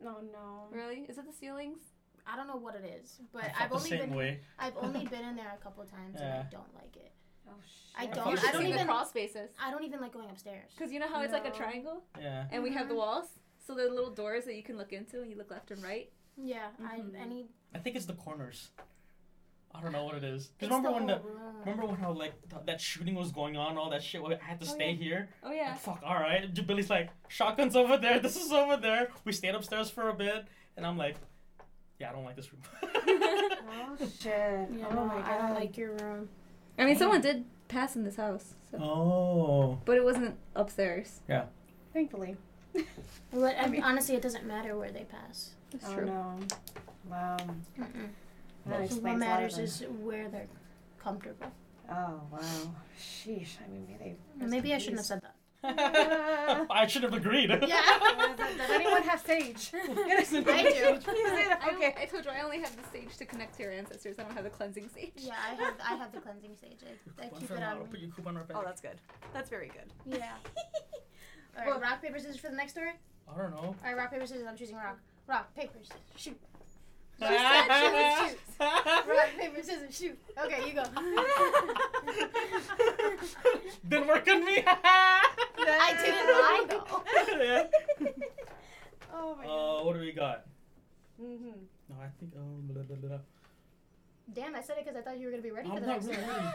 No, no. Really? Is it the ceilings? I don't know what it is, but I I've only been way. I've only *laughs* been in there a couple times and I don't like it. Oh shit. I don't- You should I don't see the even- crawl spaces. I don't even like going upstairs. Cause you know how it's like a triangle, Yeah. and we have the mm-hmm. walls. So there are little doors that you can look into, and you look left and right. Yeah, Mhm. I any. I think it's the corners. I don't know what it is. 'Cause it's remember the when the room. remember when how like th- that shooting was going on, all that shit. where I had to Oh, stay yeah. here. Oh yeah. Like, fuck. All right. J- Billy's like shotguns over there. This is over there. We stayed upstairs for a bit, and I'm like, yeah, I don't like this room. *laughs* *laughs* Oh shit. Yeah, oh no, my I don't like your room. I mean, someone did pass in this house, so. oh. but it wasn't upstairs. Yeah. Thankfully. *laughs* But I mean, honestly, it doesn't matter where they pass. That's oh true. no. Wow. Mm-mm. That What explains What a lot of matters is where they're comfortable. Oh wow. Sheesh. I mean, may they. Maybe I shouldn't have said that. *laughs* *laughs* I should have agreed. Does, *laughs* does anyone have sage? Yes, I do. I, okay. I told you I only have the sage to connect to your ancestors. I don't have the cleansing sage. Yeah, I have I have the cleansing sage. I, I keep it a on model. me. Put your coupon right back. Oh, that's good. That's very good. Yeah. All right, rock paper scissors for the next story. I don't know. All right, rock paper scissors. I'm choosing rock. Rock paper scissors shoot. *laughs* She said she would choose. Rock paper scissors shoot. Okay, you go. *laughs* Didn't work on me. I didn't *laughs* lie though. Oh my god. Uh, what do we got? Mm-hmm. No, I think. Um, blah, blah, blah, blah. Damn, I said it because I thought you were gonna be ready for I'm the not next really one.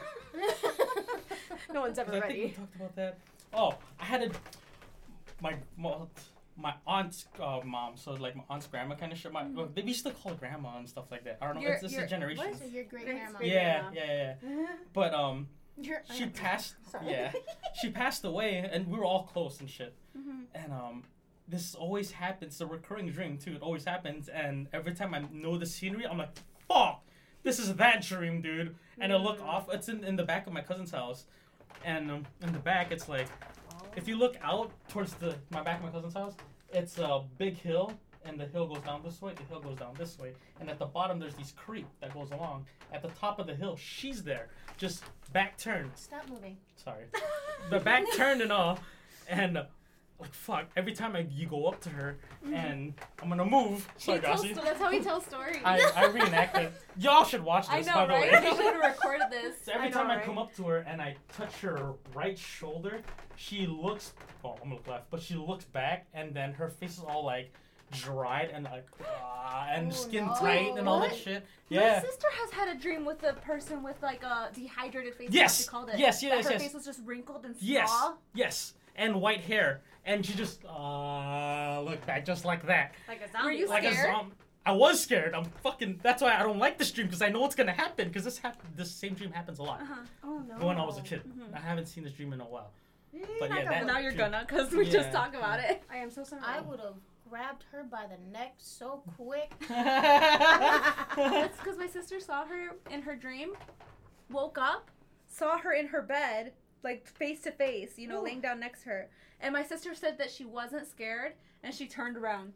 No one's 'Cause ever ready. I think we talked about that. Oh, I had a my mo- my aunt's uh, mom, so like my aunt's grandma kind of shit. My well, they used to call grandma and stuff like that. I don't know. Your- it's just your- a generation. what? So your great Great grandma. Yeah, yeah, yeah. *laughs* But um, Your she aunt. passed. *laughs* Sorry. Yeah, she passed away, and we were all close and shit. Mhm. And um, this always happens. It's a recurring dream too. It always happens, and every time I know the scenery, I'm like, fuck, this is that dream, dude. And I look off. It's in in the back of my cousin's house, and um, in the back, it's like. If you look out towards the my back of my cousin's house, it's a big hill, and the hill goes down this way. The hill goes down this way, and at the bottom there's this creek that goes along. At the top of the hill, she's there, just back turned. Stop moving. Sorry, *laughs* the back turned and all, and like fuck. Every time I you go up to her, and I'm gonna move. Sorry, tells, Gossie. that's how we tell stories. I, I reenact it. *laughs* Y'all should watch this. I know, by the way. We should have recorded *laughs* this. So every I know, time I come up to her and I touch her right shoulder, she looks. Oh, I'm gonna look left, but she looks back, and then her face is all like dried and like ah, and Oh, skin no. tight and all that shit. My Yeah. sister has had a dream with a person with like a dehydrated face. Yes, called it. yes, That yes, her yes. face was just wrinkled and Yes. Yes. And white hair, and she just uh look back just like that, Like a zombie. Were you like scared? a zombie. I was scared. I'm fucking. That's why I don't like this dream because I know what's gonna happen. Because this hap- this same dream happens a lot. Uh-huh. Oh no. When I was a kid, Mhm. I haven't seen this dream in a while. But yeah, that that- And one. now you're gonna, cause we just Yeah. talked about it. I am so sorry. I would have grabbed her by the neck so quick. *laughs* That's *laughs* because my sister saw her in her dream, woke up, saw her in her bed, like face to face, you know, Ooh. laying down next to her. And my sister said that she wasn't scared and she turned around.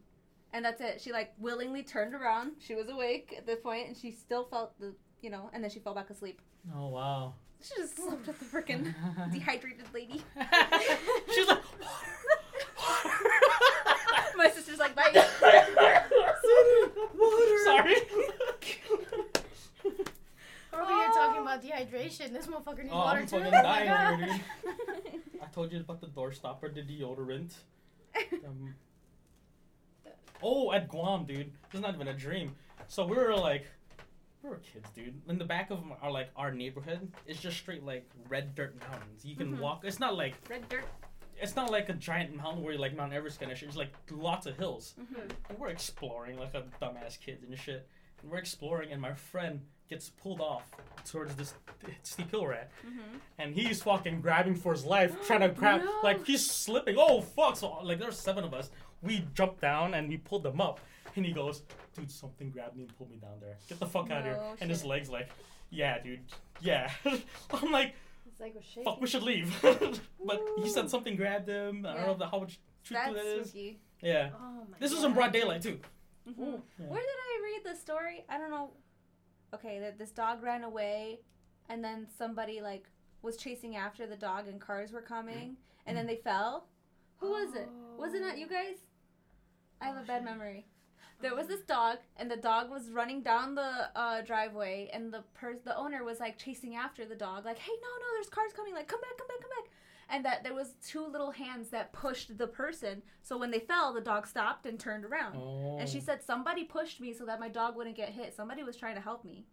And that's it. She like willingly turned around. She was awake at the point and she still felt the, you know, and then she fell back asleep. Oh, wow. She just slept with the freaking *laughs* dehydrated lady. she was like, water, water. *laughs* my sister's like, bye. *laughs* Sorry talking about dehydration. This motherfucker needs oh, water I'm too. fucking *laughs* Oh dying God. over here. *laughs* I told you about the door stopper, the deodorant. *laughs* Um, oh, at Guam, dude. This is not even a dream. So we were like, we were kids, dude. In the back of our like our neighborhood, it's just straight like red dirt mountains. You can Mhm. walk. It's not like Red dirt. it's not like a giant mountain where you're like Mount Everest kind of shit. It's like lots of hills. Mhm. And we're exploring like a dumbass kid and shit. And we're exploring, and my friend gets pulled off towards this steep hill we're at, Mhm. and he's fucking grabbing for his life, *gasps* trying to grab. No. Like he's slipping. Oh fuck! So like there's seven of us. We jumped down and we pulled them up, and he goes, "Dude, something grabbed me and pulled me down there. Get the fuck out of here!" No And his legs like, "Yeah, dude, yeah." *laughs* I'm like, like "Fuck, we should leave." *laughs* but he said something grabbed him. I don't know how much truth That's that is. spooky. Yeah. Oh my This was in broad daylight too. Mhm. Yeah. Where did I read the story? I don't know. Okay, that this dog ran away, and then somebody like was chasing after the dog, and cars were coming, and then they fell. Who was it? Was it not you guys? I have a bad memory. There was this dog, and the dog was running down the uh, driveway, and the pers- the owner was like chasing after the dog, like, "Hey, no, no, there's cars coming! Like, come back, come back, come back!" And that there was two little hands that pushed the person. So when they fell, the dog stopped and turned around. Oh. And she said somebody pushed me so that my dog wouldn't get hit. Somebody was trying to help me.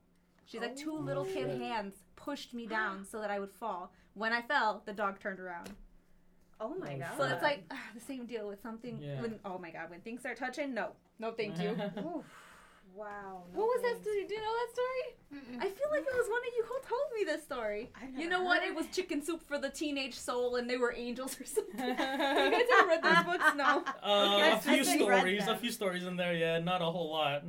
She's like two little kid shit. hands pushed me down *gasps* so that I would fall. When I fell, the dog turned around. Oh my Oh, god. So it's like ah, *sighs* the same deal with something. Yeah. When oh my god, when things start touching, no, no, thank you. *laughs* Oof. Wow. no what was that story? Do you know that story? Mm-mm. I feel like it was one of you who told me this story. You know what? heard It was chicken soup for the teenage soul, and they were angels or something. *laughs* you guys ever read those books? No. *laughs* Uh, Okay, a I few stories, a few stories in there. Yeah, not a whole lot.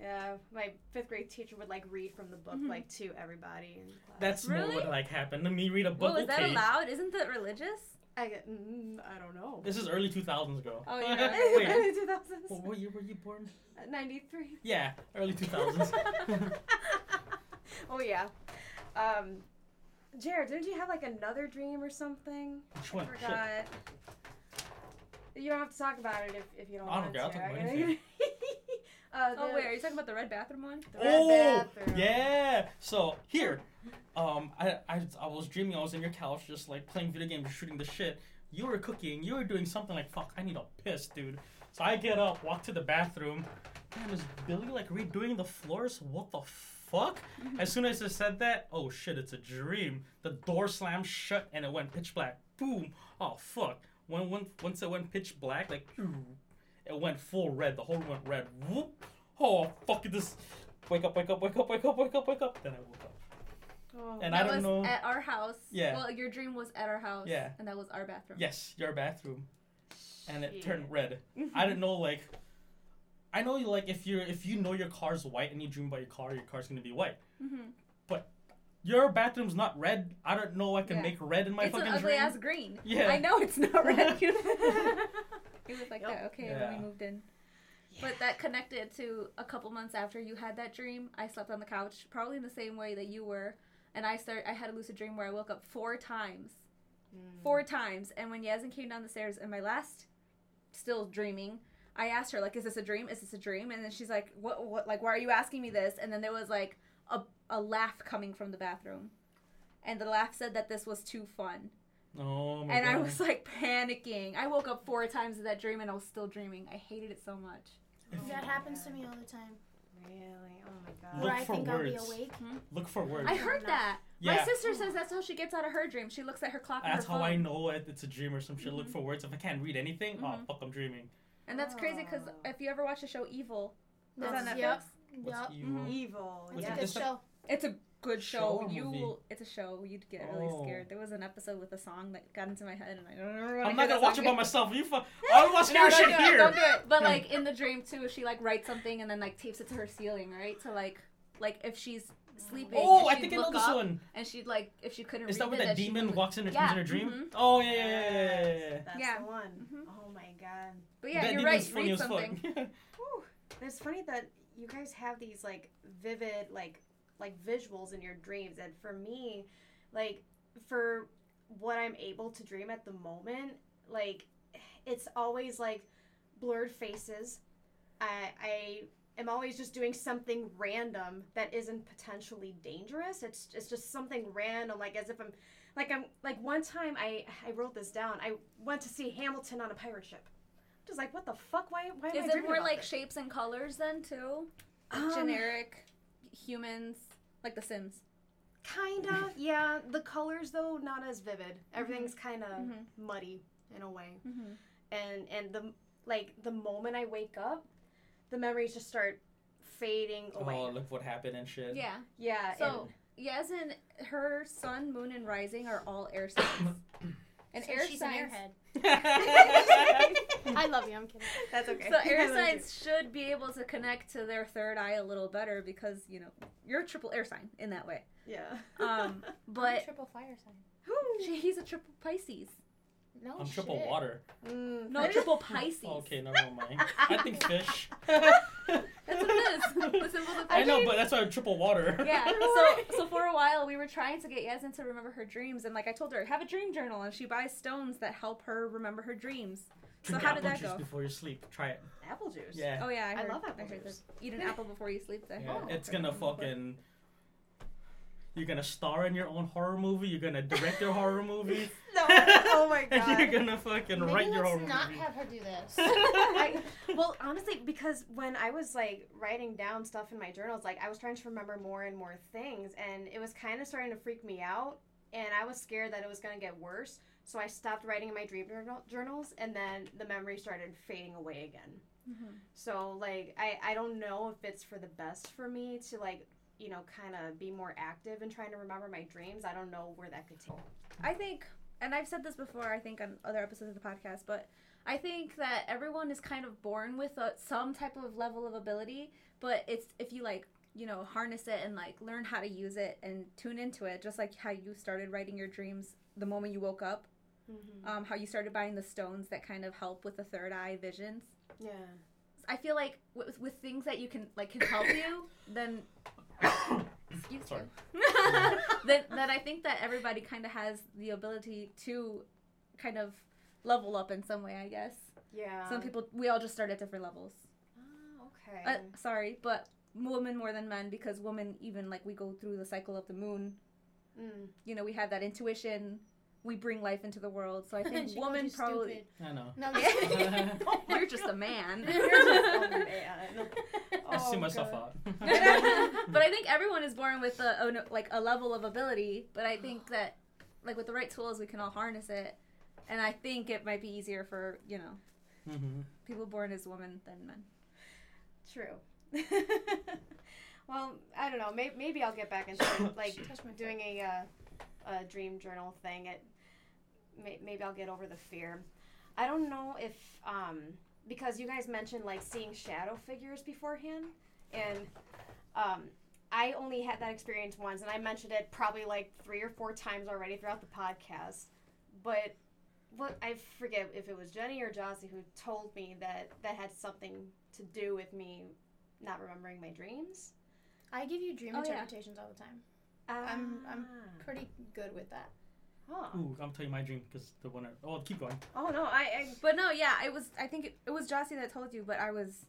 Yeah, my fifth grade teacher would like read from the book Mhm. like to everybody in class. That's more Really? what like happened to me. Read a book. Well, is that okay. allowed? Isn't that religious? I get. Mm, I don't know. This is early 2000s ago. Oh, *laughs* yeah. Wait, *laughs* Early 2000s. what, what year were you born? 93. Yeah, early 2000s. *laughs* oh yeah. Um, Jared, didn't you have like another dream or something? Which one? I Shit. forgot. You don't have to talk about it if, if you don't I don't want care, I'll to. talk about I- anything. Uh, Oh wait, are you talking about the red bathroom one? the red Oh, bathroom. yeah. So here, um, I, I I was dreaming I was in your couch just like playing video games, shooting the shit. You were cooking. You were doing something like fuck. I need a piss, dude. So I get up, walk to the bathroom. Damn, is Billy like redoing the floors? What the fuck? *laughs* As soon as I said that, oh shit, it's a dream. The door slammed shut and it went pitch black. Boom. Oh fuck. When, when once it went pitch black, like it went full red. The whole room went red. Whoop. Oh fuck this. Wake up, wake up, wake up, wake up, wake up, wake up. Then I woke up. Oh. And that I don't was know. at our house. Yeah. Well, your dream was at our house. Yeah. And that was our bathroom. Yes, your bathroom. And it Shit. turned red. I didn't know like I know like if you're if you know your car's white and you dream about your car, your car's gonna be white. hmm But Your bathroom's not red. I don't know I can Yeah. make red in my fucking. It's an fucking ugly dream. ass green. Yeah. I know it's not red. *laughs* *laughs* *laughs* it was like Yep. that. Okay, when Yeah. we moved in. But that connected to a couple months after you had that dream. I slept on the couch, probably in the same way that you were, and I start. I had a lucid dream where I woke up four times, Mm. four times. And when Yasmin came down the stairs in my last, still dreaming, I asked her like, "Is this a dream? Is this a dream?" And then she's like, "What? What? Like, why are you asking me this?" And then there was like a a laugh coming from the bathroom, and the laugh said that this was too fun. Oh my and god. I was like panicking. I woke up four times in that dream and I was still dreaming. I hated it so much. That happens to me all the time. Really? Oh my god. Look Where I for think words. I'll be awake. Look for words. I heard that. yeah. My sister says that's how she gets out of her dream. She looks at her clock on That's her how phone. I know it, it's a dream or some shit. Look Mhm. for words. If I can't read anything, oh Mhm. fuck, I'm dreaming. And that's crazy because Oh. if you ever watch the show Evil, it's on Netflix. yep. What's Yup. evil? Mhm. Evil. It's yeah. a good It's like- show. It's a good Show show. you movie? will. It's a show. You'd get really Oh. scared. There was an episode with a song that got into my head, and I don't remember. I'm not gonna watch it by myself. You fu- *laughs* I watch No, your don't shit do it. here. Don't do it. But like *laughs* in the dream too, she like writes something and then like tapes it to her ceiling, right? To like, like if she's sleeping. Oh, I think I know look this one. And she'd like, if she couldn't Is read that where it, that demon would- walks in her, Yeah, comes in her dream? mhm. Oh yeah, yeah, yeah, yeah, yeah, yeah. That's Yeah. the one. Mhm. Oh my god. But yeah, that you're demon's right. funny Read as something. fuck. *laughs* Whew. It's funny that you guys have these like vivid like like visuals in your dreams and for me like for what I'm able to dream at the moment like it's always like blurred faces I I am always just doing something random that isn't potentially dangerous. It's it's just something random, like as if I'm like I'm like one time I I wrote this down. I went to see Hamilton on a pirate ship. Just like what the fuck? Why why am I Is it more like this? shapes and colors then too? Um, Generic humans, like The Sims. Kind of, *laughs* yeah. The colors though not as vivid. Everything's kind of Mhm. muddy in a way. Mm-hmm. And and the like the moment I wake up, the memories just start fading away. Oh, look what happened and shit. Yeah. Yeah. So Yasmin, her sun, moon, and rising are all air signs. *coughs* And So air she's signs. an airhead. *laughs* *laughs* yeah. *laughs* I love you. I'm kidding. *laughs* that's okay. So *laughs* air signs should be able to connect to their third eye a little better because you know you're a triple air sign in that way. Yeah. Um, I'm but triple fire sign. she, he's a triple Pisces. No I'm shit. triple water. Mm, No, that is- triple Pisces. Okay, never mind. I think fish. That's what it is. the symbols of I know, Pisces. but that's why I'm triple water. Yeah. So so for a while we were trying to get Yasmin to remember her dreams, and like I told her, have a dream journal, and she buys stones that help her remember her dreams. So Drink how did apple that juice go? before you sleep. Try it. apple juice. Yeah. Oh yeah, I, I heard, love apple I heard juice. this. Eat an *laughs* apple before you sleep. Then. Yeah, Oh, it's gonna *laughs* fucking. You're gonna star in your own horror movie. You're gonna direct your horror movie. *laughs* No. Oh my and god. you're gonna fucking Maybe write your let's horror not movie. have her do this. I, well, honestly, because when I was like writing down stuff in my journals, like I was trying to remember more and more things, and it was kind of starting to freak me out, and I was scared that it was gonna get worse. So I stopped writing in my dream journal- journals, and then the memory started fading away again. Mhm. So like I I don't know if it's for the best for me to like you know kind of be more active in trying to remember my dreams. I don't know where that could take. I think, and I've said this before, I think on other episodes of the podcast, but I think that everyone is kind of born with a, some type of level of ability, but it's if you like, you know, harness it and like learn how to use it and tune into it, just like how you started writing your dreams the moment you woke up, Mm-hmm. um, how you started buying the stones that kind of help with the third eye visions. Yeah. I feel like with, with things that you can like can help you, then *coughs* excuse Sorry. you. *laughs* then then I think that everybody kind of has the ability to kind of level up in some way. I guess Yeah. some people we all just start at different levels. Oh, okay. Uh, sorry, but women more than men because women even like we go through the cycle of the moon. Mm. You know, we have that intuition. We bring life into the world. So I *laughs* think She called women you probably. stupid. I know. No, I'm *laughs* just kidding. You're *laughs* just a man. You're just a man. I see Oh, myself out. but I think everyone is born with a, a like a level of ability. But I think that like with the right tools, we can all harness it. And I think it might be easier for you know hmm people born as women than men. True. Well, I don't know. Maybe, maybe I'll get back into *coughs* like doing a, uh, a dream journal thing. It may, maybe I'll get over the fear. I don't know if um because you guys mentioned like seeing shadow figures beforehand, and um I only had that experience once, and I mentioned it probably like three or four times already throughout the podcast. But what I forget if it was Jenny or Jossie who told me that that had something to do with me not remembering my dreams. I give you dream Oh, yeah. interpretations all the time. I'm- I'm Ah. Pretty good with that. Oh. Ooh, I'm telling you my dream because the one. I, oh, keep going. oh no, I, I But no, yeah, it was. I think it, it was Jossie that told you, but I was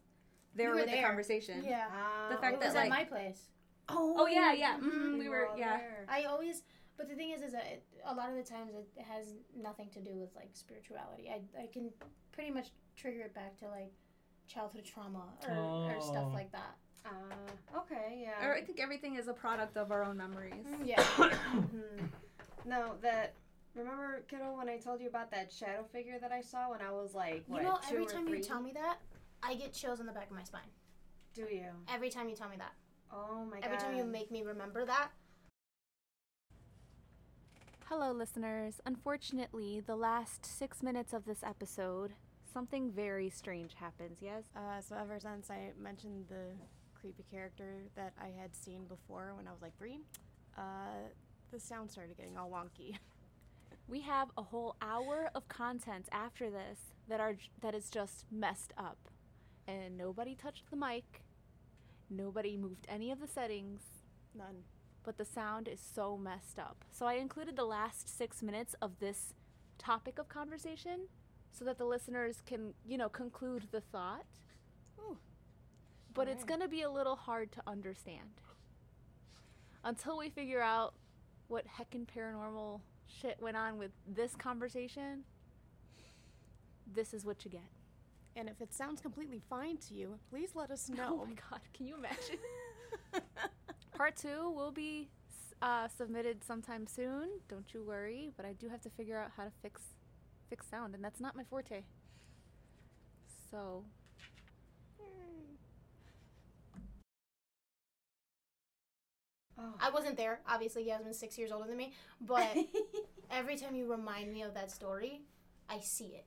there You were with the conversation. Yeah. The ah, fact It that, was like- at my place. oh Oh yeah, yeah. Mhm. mhm, we you were all yeah. there. I always, but the thing is, is that it, a lot of the times it has nothing to do with like spirituality. I, I can pretty much trigger it back to like childhood trauma or, or stuff Oh. like that. Ah, okay, yeah. Or I think everything is a product of our own memories. Yeah. *coughs* Mhm. No, that. Remember, kiddo, when I told you about that shadow figure that I saw when I was like, what, you know, two every or time three? you tell me that, I get chills on the back of my spine. Do you? Every time you tell me that. Oh my god. Every time you make me remember that. Hello, listeners. Unfortunately, the last six minutes of this episode, something very strange happens, yes? Uh, so ever since I mentioned the creepy character that I had seen before when I was like three, uh, the sound started getting all wonky. *laughs* We have a whole hour of content after this that are that is just messed up. And nobody touched the mic. Nobody moved any of the settings. None. but the sound is so messed up. So I included the last six minutes of this topic of conversation so that the listeners can, you know, conclude the thought. But it's gonna be a little hard to understand until we figure out what heckin' paranormal shit went on with this conversation. This is what you get. And if it sounds completely fine to you, please let us *laughs* know. Oh my god, can you imagine? *laughs* Part two will be uh, submitted sometime soon. Don't you worry, but I do have to figure out how to fix fix sound, and that's not my forte. So Oh. I wasn't there. Obviously, Yasmin's six years older than me. But *laughs* every time you remind me of that story, I see it.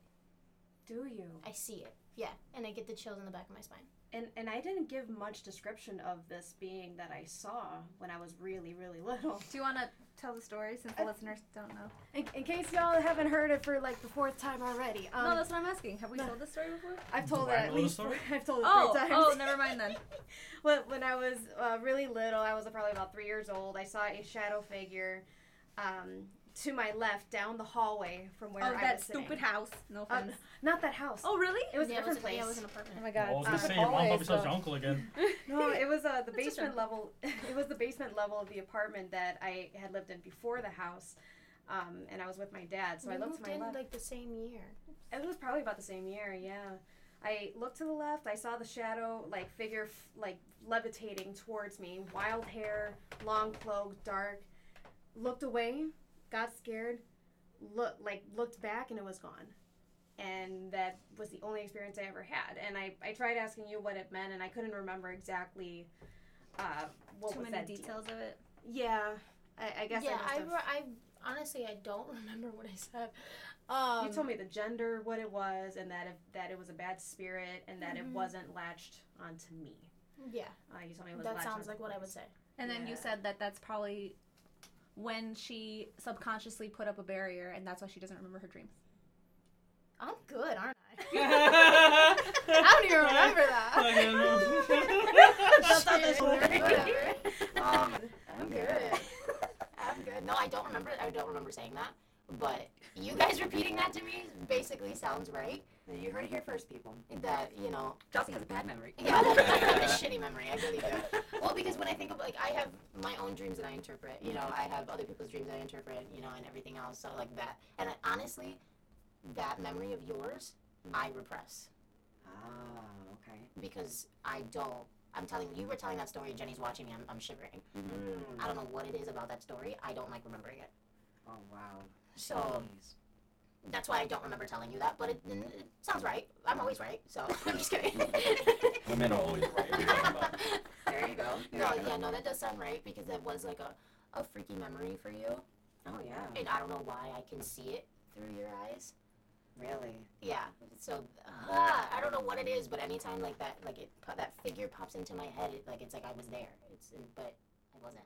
Do you? I see it. Yeah, and I get the chills in the back of my spine. And and I didn't give much description of this being that I saw when I was really really *laughs* little. do you want to tell the story since the listeners don't know? In, in case y'all haven't heard it for like the fourth time already. Um, no, that's what I'm asking. Have we no. told this story before? I've told Do it I at least. story? *laughs* I've told it Oh, three times. oh, never mind then. *laughs* when, when I was uh, really little, I was probably about three years old. I saw a shadow figure um, to my left down the hallway from where oh, I that was sitting. stupid house. No Uh, offense. not that house. oh, really? it was yeah, a different it was, place. Yeah, it was an apartment. Oh my I god. was gonna Uh, say your mom always, probably saw your uncle again. *laughs* *laughs* No, it was uh, the That's basement level. It was the basement level of the apartment that I had lived in before the house, um, and I was with my dad. So we I looked moved to my in left. like the same year. It was probably about the same year, yeah. I looked to the left. I saw the shadow, like figure, f- like levitating towards me. Wild hair, long cloak, dark. Looked away, got scared, look like looked back, and it was gone. And that was the only experience I ever had. And I, I tried asking you what it meant, and I couldn't remember exactly uh, what Too was many that deal. details of it. Yeah, I, I guess yeah, I must I, re- I honestly I don't *laughs* remember what I said. Um, you told me the gender, what it was, and that if, that it was a bad spirit, and that Mhm. it wasn't latched onto me. Yeah, Uh, you told me it was that sounds like what I would say. And then you said that that's probably when she subconsciously put up a barrier, and that's why she doesn't remember her dreams. I'm good, aren't I? *laughs* I don't even remember that. *laughs* um, I'm good. I'm good. No, I don't remember. I don't remember saying that. But you guys repeating that to me basically sounds right. You heard it here first, people. That you know, Chelsea has a bad memory. *laughs* yeah, I have a shitty memory. I really *laughs* do. Well, because when I think of like, I have my own dreams that I interpret. You know, I have other people's dreams I interpret. You know, and everything else. So like that. And I, honestly, that memory of yours, I repress Ah, okay. because I don't. I'm telling you, you were telling that story. Jenny's watching me. I'm, I'm shivering. Mm. I don't know what it is about that story. I don't like remembering it. Oh, wow. So Jeez. that's why I don't remember telling you that. But it, it sounds right. I'm always right. So *laughs* I'm just kidding. *laughs* Women are always right. What are you talking about? *laughs* There you go. No, you go. yeah, no, that does sound right because that was like a, a freaky memory for you, Oh, yeah. and I don't know why I can see it through your eyes. Really? Yeah, so uh, I don't know what it is, but anytime like that, like it, that figure pops into my head, it, like it's like I was there. It's, but I wasn't.